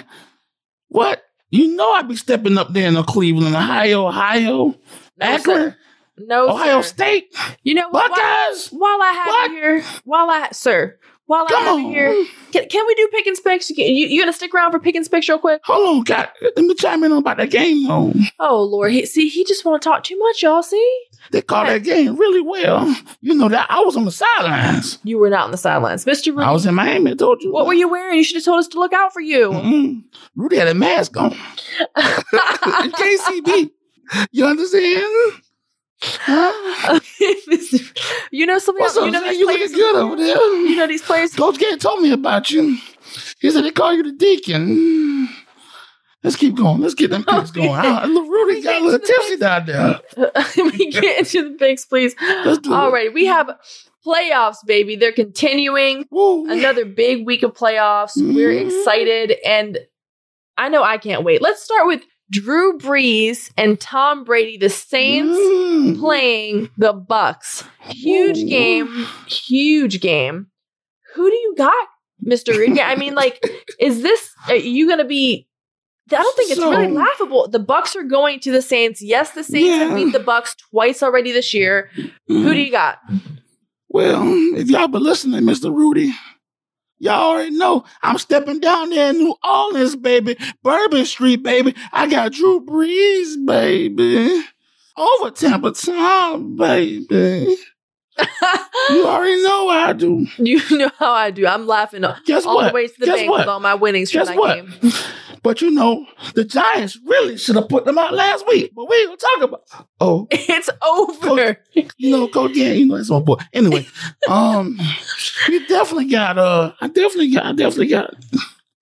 what? You know I'd be stepping up there in Cleveland, Ohio, Ohio, No, Akron, sir. No, Ohio sir. State, You know what? While, Buckeyes. while I have What? you here, while I sir, while I Come have on. you here, can, can we do pick and specs? You, you, you gonna stick around for pick and specs real quick? Hold on, God. Let me chime in on about that game, though. Oh Lord, he, see, he just want to talk too much, y'all. See, They called that game really well. You know that I was on the sidelines. you were not on the sidelines, Mr. Rudy. I was in Miami. I told you. what were you wearing? You should have told us to look out for you. Mm-mm. Rudy had a mask on. in KCB. You understand? Huh? you know something. What's else? up, You know man? these You players. good over there. You know these players. Coach Gant told me about you. He said they call you the deacon. Let's keep going. Let's get them picks going. I, Rudy got a little tipsy down there. we get into the picks, please. Let's do All it. right, we have playoffs, baby. They're continuing. Woo. Another big week of playoffs. We're Mhm. excited, and I know I can't wait. Let's start with Drew Brees and Tom Brady, the Saints Mm. playing the Bucs. Huge Ooh. game, huge game. Who do you got, Mister Rudy? I mean, like, is this are you going to be? I don't think it's really laughable. The Bucs are going to the Saints. Yes, the Saints have beat the Bucs twice already this year. Who do you got? Well, if y'all been listening, Mr. Rudy, y'all already know I'm stepping down there in New Orleans, baby. Bourbon Street, baby. I got Drew Brees, baby. Over Tampa Town, baby. You already know how I do. You know how I do. I'm laughing all Guess the what? way to the Guess bank what? with all my winnings from Guess that what? game. But you know, the Giants really should have put them out last week. But we ain't gonna talk about. Oh, It's over. you know, Coach Gann, you know that's my boy. Anyway, um, we definitely got. Uh, I definitely got. I definitely got.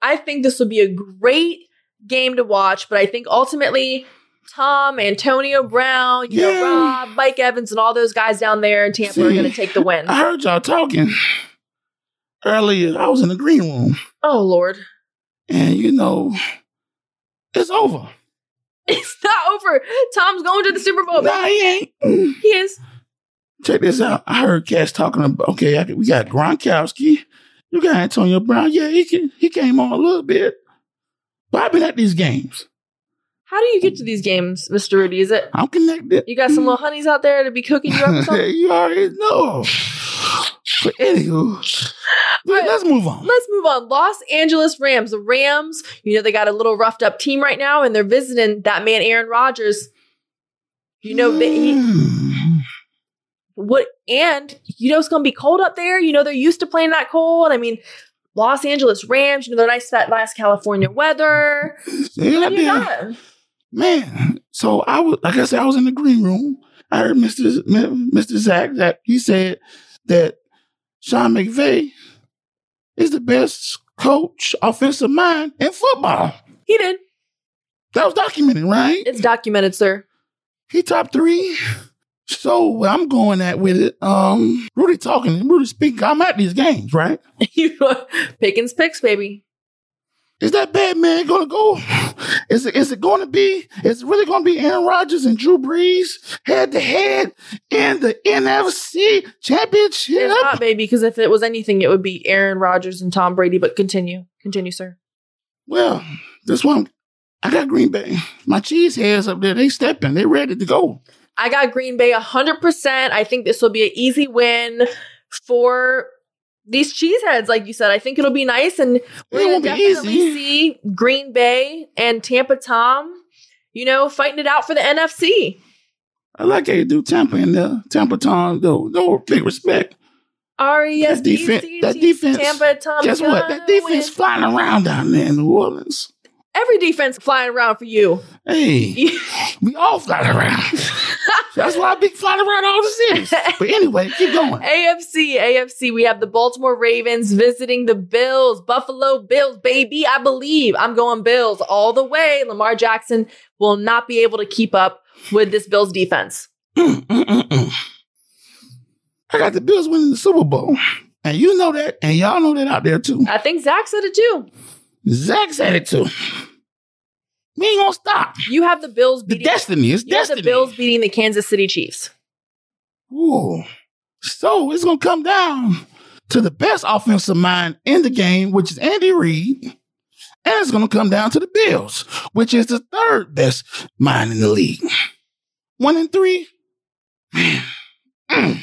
I think this would be a great game to watch, but I think ultimately Tom, Antonio Brown, you know, Rob, Mike Evans, and all those guys down there in Tampa are going to take the win. I heard y'all talking earlier. I was in the green room, oh, Lord. And you know, it's over. It's not over. Tom's going to the Super Bowl. Nah, he ain't. Mm. He is. Check this out. I heard Cass talking about. Okay, I, we got Gronkowski. You got Antonio Brown. Yeah, he can, he came on a little bit. But I've been at these games. How do you get to these games, Mr. Rudy? Is it I'm connected. you got some little honeys out there to be cooking you up you already know. But anywho, right. let's move on. Let's move on. Los Angeles Rams. The Rams, you know, they got a little roughed up team right now, and they're visiting that man, Aaron Rodgers. You know, they, he, Mm. what, and you know, it's going to be cold up there. You know, they're used to playing that cold. I mean, Los Angeles Rams, you know, they're nice, that nice California weather. Yeah, What do you man. got? Man, so I was like I said, I was in the green room. I heard Mr. Mr. Zach that he said that Sean McVay is the best coach, offensive mind in football. He did. That was documented, right? It's documented, sir. He top three. So I'm going at with it, um, Rudy talking, Rudy speaking. I'm at these games, right? you Pickens picks, baby. Is that bad man going to go? Is it, is it going to be, is it really going to be Aaron Rodgers and Drew Brees head to head in the NFC championship? It's not, baby, because if it was anything, it would be Aaron Rodgers and Tom Brady. But continue. Continue, sir. Well, this one, I got Green Bay. My cheese heads up there, they stepping. They ready to go. I got Green Bay 100%. I think this will be an easy win for these cheeseheads, like you said. I think it'll be nice, and we're It gonna won't be definitely easy. see Green Bay and Tampa Tom, you know, fighting it out for the NFC. I like how you do Tampa in there. Tampa Tom, though, no big respect. R E S That defense- that defense- Tampa Tom. Guess what? That defense flying around down there in New Orleans. Every defense flying around for you. Hey, we all flying around. That's why I be flying around all the cities. But anyway, keep going. AFC, AFC. We have the Baltimore Ravens visiting the Bills, Buffalo Bills, baby. I believe I'm going Bills all the way. Lamar Jackson will not be able to keep up with this Bills defense. Mm, mm, mm, mm. I got the Bills winning the Super Bowl. And you know that, and y'all know that out there too. I think Zach said it too. Zach said it too. We ain't gonna stop. You have the Bills The beating. destiny is you have destiny. the Bills beating the Kansas City Chiefs. Ooh. So it's gonna come down to the best offensive mind in the game, which is Andy Reid. And it's gonna come down to the Bills, which is the third best mind in the league. One and three. Man. Mm.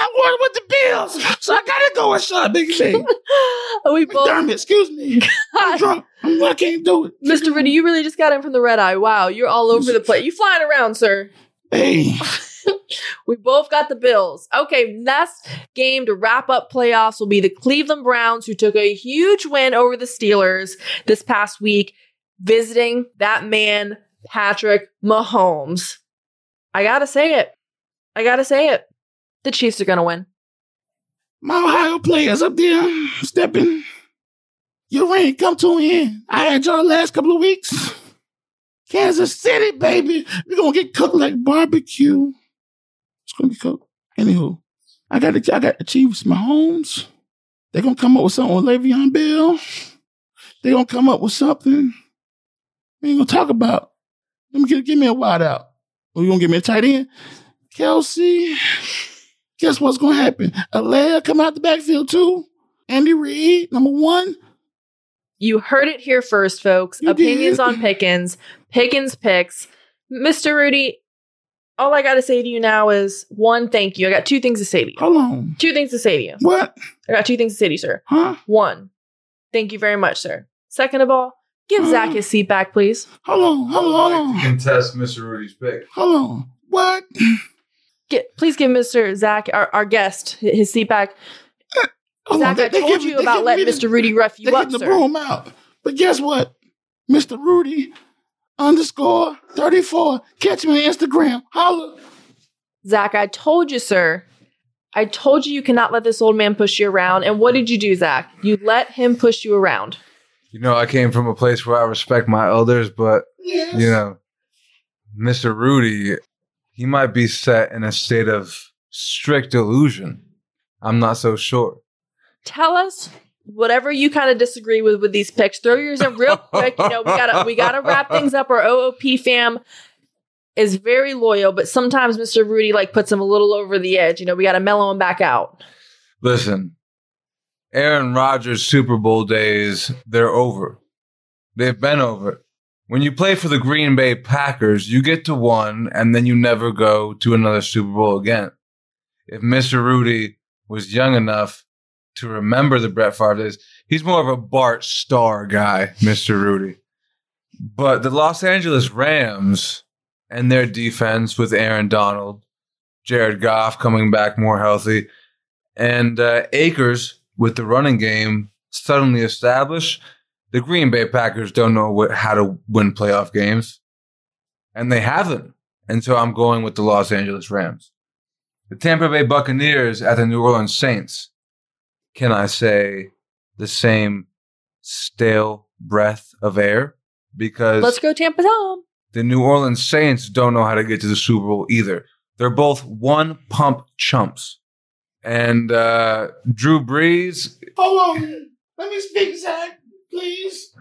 I'm going with the Bills. So I gotta go with Sean Big Big. we both, McDermott, excuse me. I'm drunk. I'm, I can't do it. Mr. Riddy, you really just got in from the red eye. Wow, you're all over the place. You flying around, sir. Hey. We both got the Bills. Okay, last game to wrap up playoffs will be the Cleveland Browns, who took a huge win over the Steelers this past week, visiting that man, Patrick Mahomes. I gotta say it. I gotta say it. The Chiefs are gonna win. My Ohio players up there stepping. Your reign come to an end. I had y'all last couple of weeks. Kansas City, baby. We're gonna get cooked like barbecue. It's gonna be cooked. Anywho, I got the I got the Chiefs, my homes. They're gonna come up with something with Le'Veon Bell. They're gonna come up with something. We ain't gonna talk about. Let me get give me a wide out. Or you gonna give me a tight end? Kelce. Guess what's gonna happen? Alea come out the backfield too. Andy Reid, number one. You heard it here first, folks. You Opinions did. on Pickens. Pickens picks. Mr. Rudy, all I gotta say to you now is one, thank you. I got two things to say to you. Hold on. Two things to say to you. What? I got two things to say to you, sir. Huh? One, thank you very much, sir. Second of all, give Mm. Zach his seat back, please. Hold on. Hold on. Hold on. Contest Mr. Rudy's pick. Hold on. What? Get, please give Mr. Zach, our, our guest, his seat back. Hold Zach, on. They- I told give- you about letting Mr. Rudy rough They you up, get the sir. broom out. But guess what? Mr. Rudy underscore 34. Catch me on Instagram. Holla. Zach, I told you, sir. I told you you cannot let this old man push you around. And what did you do, Zach? You let him push you around. You know, I came from a place where I respect my elders, but Yes. you know, Mr. Rudy, he might be set in a state of strict illusion. I'm not so sure. Tell us whatever you kind of disagree with with these picks. Throw yours in real quick. You know, we gotta we gotta wrap things up. Our OOP fam is very loyal, but sometimes Mr. Rudy like puts him a little over the edge. You know, we gotta mellow him back out. Listen, Aaron Rodgers' Super Bowl days, they're over. They've been over. When you play for the Green Bay Packers, you get to one and then you never go to another Super Bowl again. If Mr. Rudy was young enough to remember the Brett Favre days, he's more of a Bart Starr guy, Mr. Rudy. But the Los Angeles Rams and their defense with Aaron Donald, Jared Goff coming back more healthy, and uh, Akers with the running game suddenly established, the Green Bay Packers don't know what, how to win playoff games, and they haven't. And so I'm going with the Los Angeles Rams. The Tampa Bay Buccaneers at the New Orleans Saints. Can I say the same stale breath of air? because Let's go Tampa Tom. the New Orleans Saints don't know how to get to the Super Bowl either. They're both one pump chumps. And uh, Drew Brees, Hold on. Let me speak, Zach, please.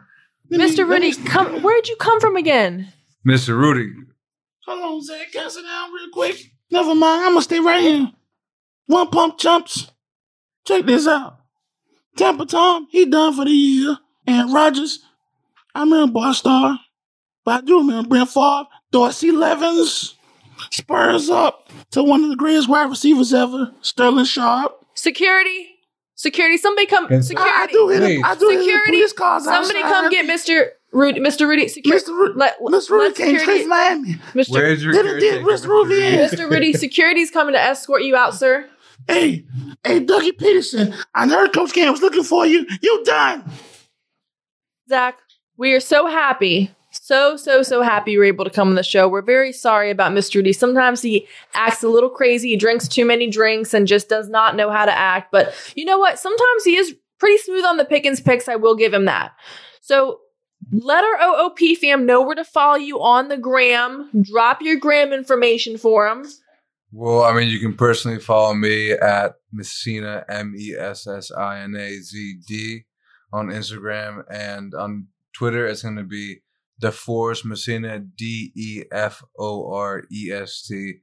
Let Mr. let me Rudy, speak. come where'd you come from again? Mr. Rudy, Hold on, Zach. Can I sit down real quick? Never mind. I'm going to stay right here. One pump chumps. Check this out. Tampa Tom, he done for the year. And Rodgers, I remember Bart Starr. But I do remember Brett Favre, Dorsey Levens, Spurs up to one of the greatest wide receivers ever, Sterling Sharpe. Security. Security. Somebody come Can- security. I, I do hit Please. I do hit the Security. police cars Somebody outside. come get Mr. Rudy Mr. Rudy security. Mr. Ru- Let, Mr. Rudy let came straight from Miami. Mr. where's your Did did Mr. Mr. Rudy Rudy? Mr. Rudy, security's coming to escort you out, sir. Hey, hey, Dougie Pederson, I heard Coach Cam was looking for you. You done. Zach, we are so happy. So, so, so happy you were able to come on the show. We're very sorry about Mr. Rudy. Sometimes he acts a little crazy. He drinks too many drinks and just does not know how to act. But you know what? Sometimes he is pretty smooth on the Pickens picks. I will give him that. So let our OOP fam know where to follow you on the gram. Drop your gram information for him. Well, I mean, you can personally follow me at Messina, M E S S I N A Z D, on Instagram. And on Twitter, it's going to be DeForest Messina, D E F O R E S T.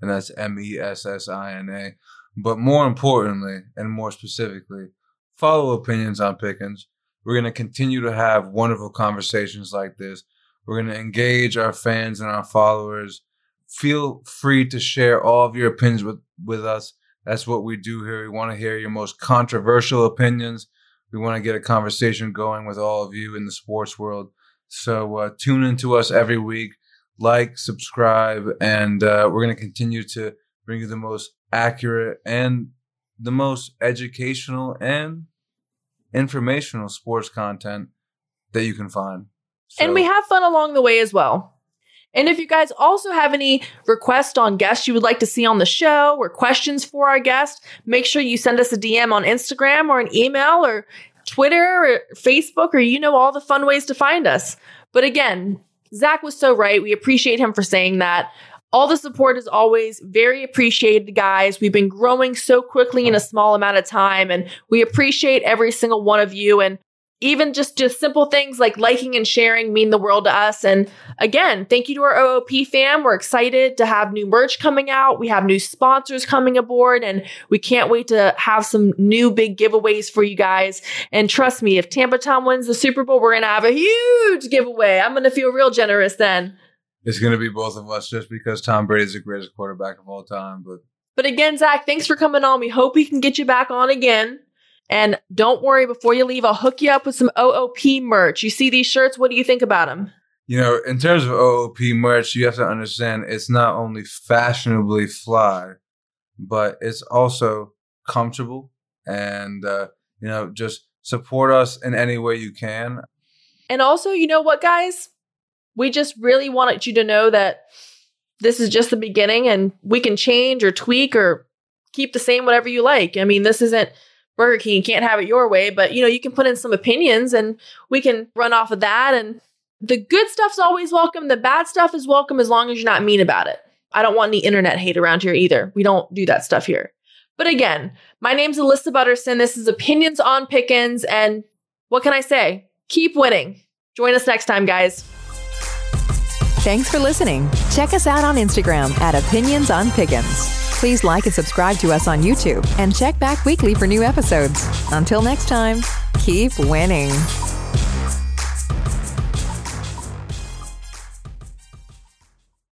And that's M E S S I N A. But more importantly, and more specifically, follow opinions on Pickens. We're going to continue to have wonderful conversations like this. We're going to engage our fans and our followers feel free to share all of your opinions with, with us. That's what we do here. We want to hear your most controversial opinions. We want to get a conversation going with all of you in the sports world. So uh, tune into us every week, like, subscribe, and uh, we're going to continue to bring you the most accurate and the most educational and informational sports content that you can find. and we have fun along the way as well. And if you guys also have any requests on guests you would like to see on the show or questions for our guest, make sure you send us a DM on Instagram or an email or Twitter or Facebook or you know all the fun ways to find us. But again, Zach was so right. We appreciate him for saying that. All the support is always very appreciated, guys. We've been growing so quickly in a small amount of time, and we appreciate every single one of you. And even just just simple things like liking and sharing mean the world to us. And again, thank you to our OOP fam. We're excited to have new merch coming out. We have new sponsors coming aboard, and we can't wait to have some new big giveaways for you guys. And trust me, if Tampa Tom wins the Super Bowl, we're gonna have a huge giveaway. I'm gonna feel real generous then. It's going to be both of us just because Tom Brady is the greatest quarterback of all time. But But again, Zach, thanks for coming on. We hope we can get you back on again. And don't worry, before you leave, I'll hook you up with some OOP merch. You see these shirts? What do you think about them? You know, in terms of OOP merch, you have to understand it's not only fashionably fly, but it's also comfortable and, uh, you know, just support us in any way you can. And also, you know what, guys? We just really wanted you to know that this is just the beginning and we can change or tweak or keep the same whatever you like. I mean, this isn't Burger King, you can't have it your way, but you know, you can put in some opinions and we can run off of that. And the good stuff's always welcome. The bad stuff is welcome as long as you're not mean about it. I don't want any internet hate around here either. We don't do that stuff here. But again, my name's Alyssa Butterson. This is Opinions on Pickens. And what can I say? Keep winning. Join us next time, guys. Thanks for listening. Check us out on Instagram at Opinions on Pickens. Please like and subscribe to us on YouTube and check back weekly for new episodes. Until next time, keep winning.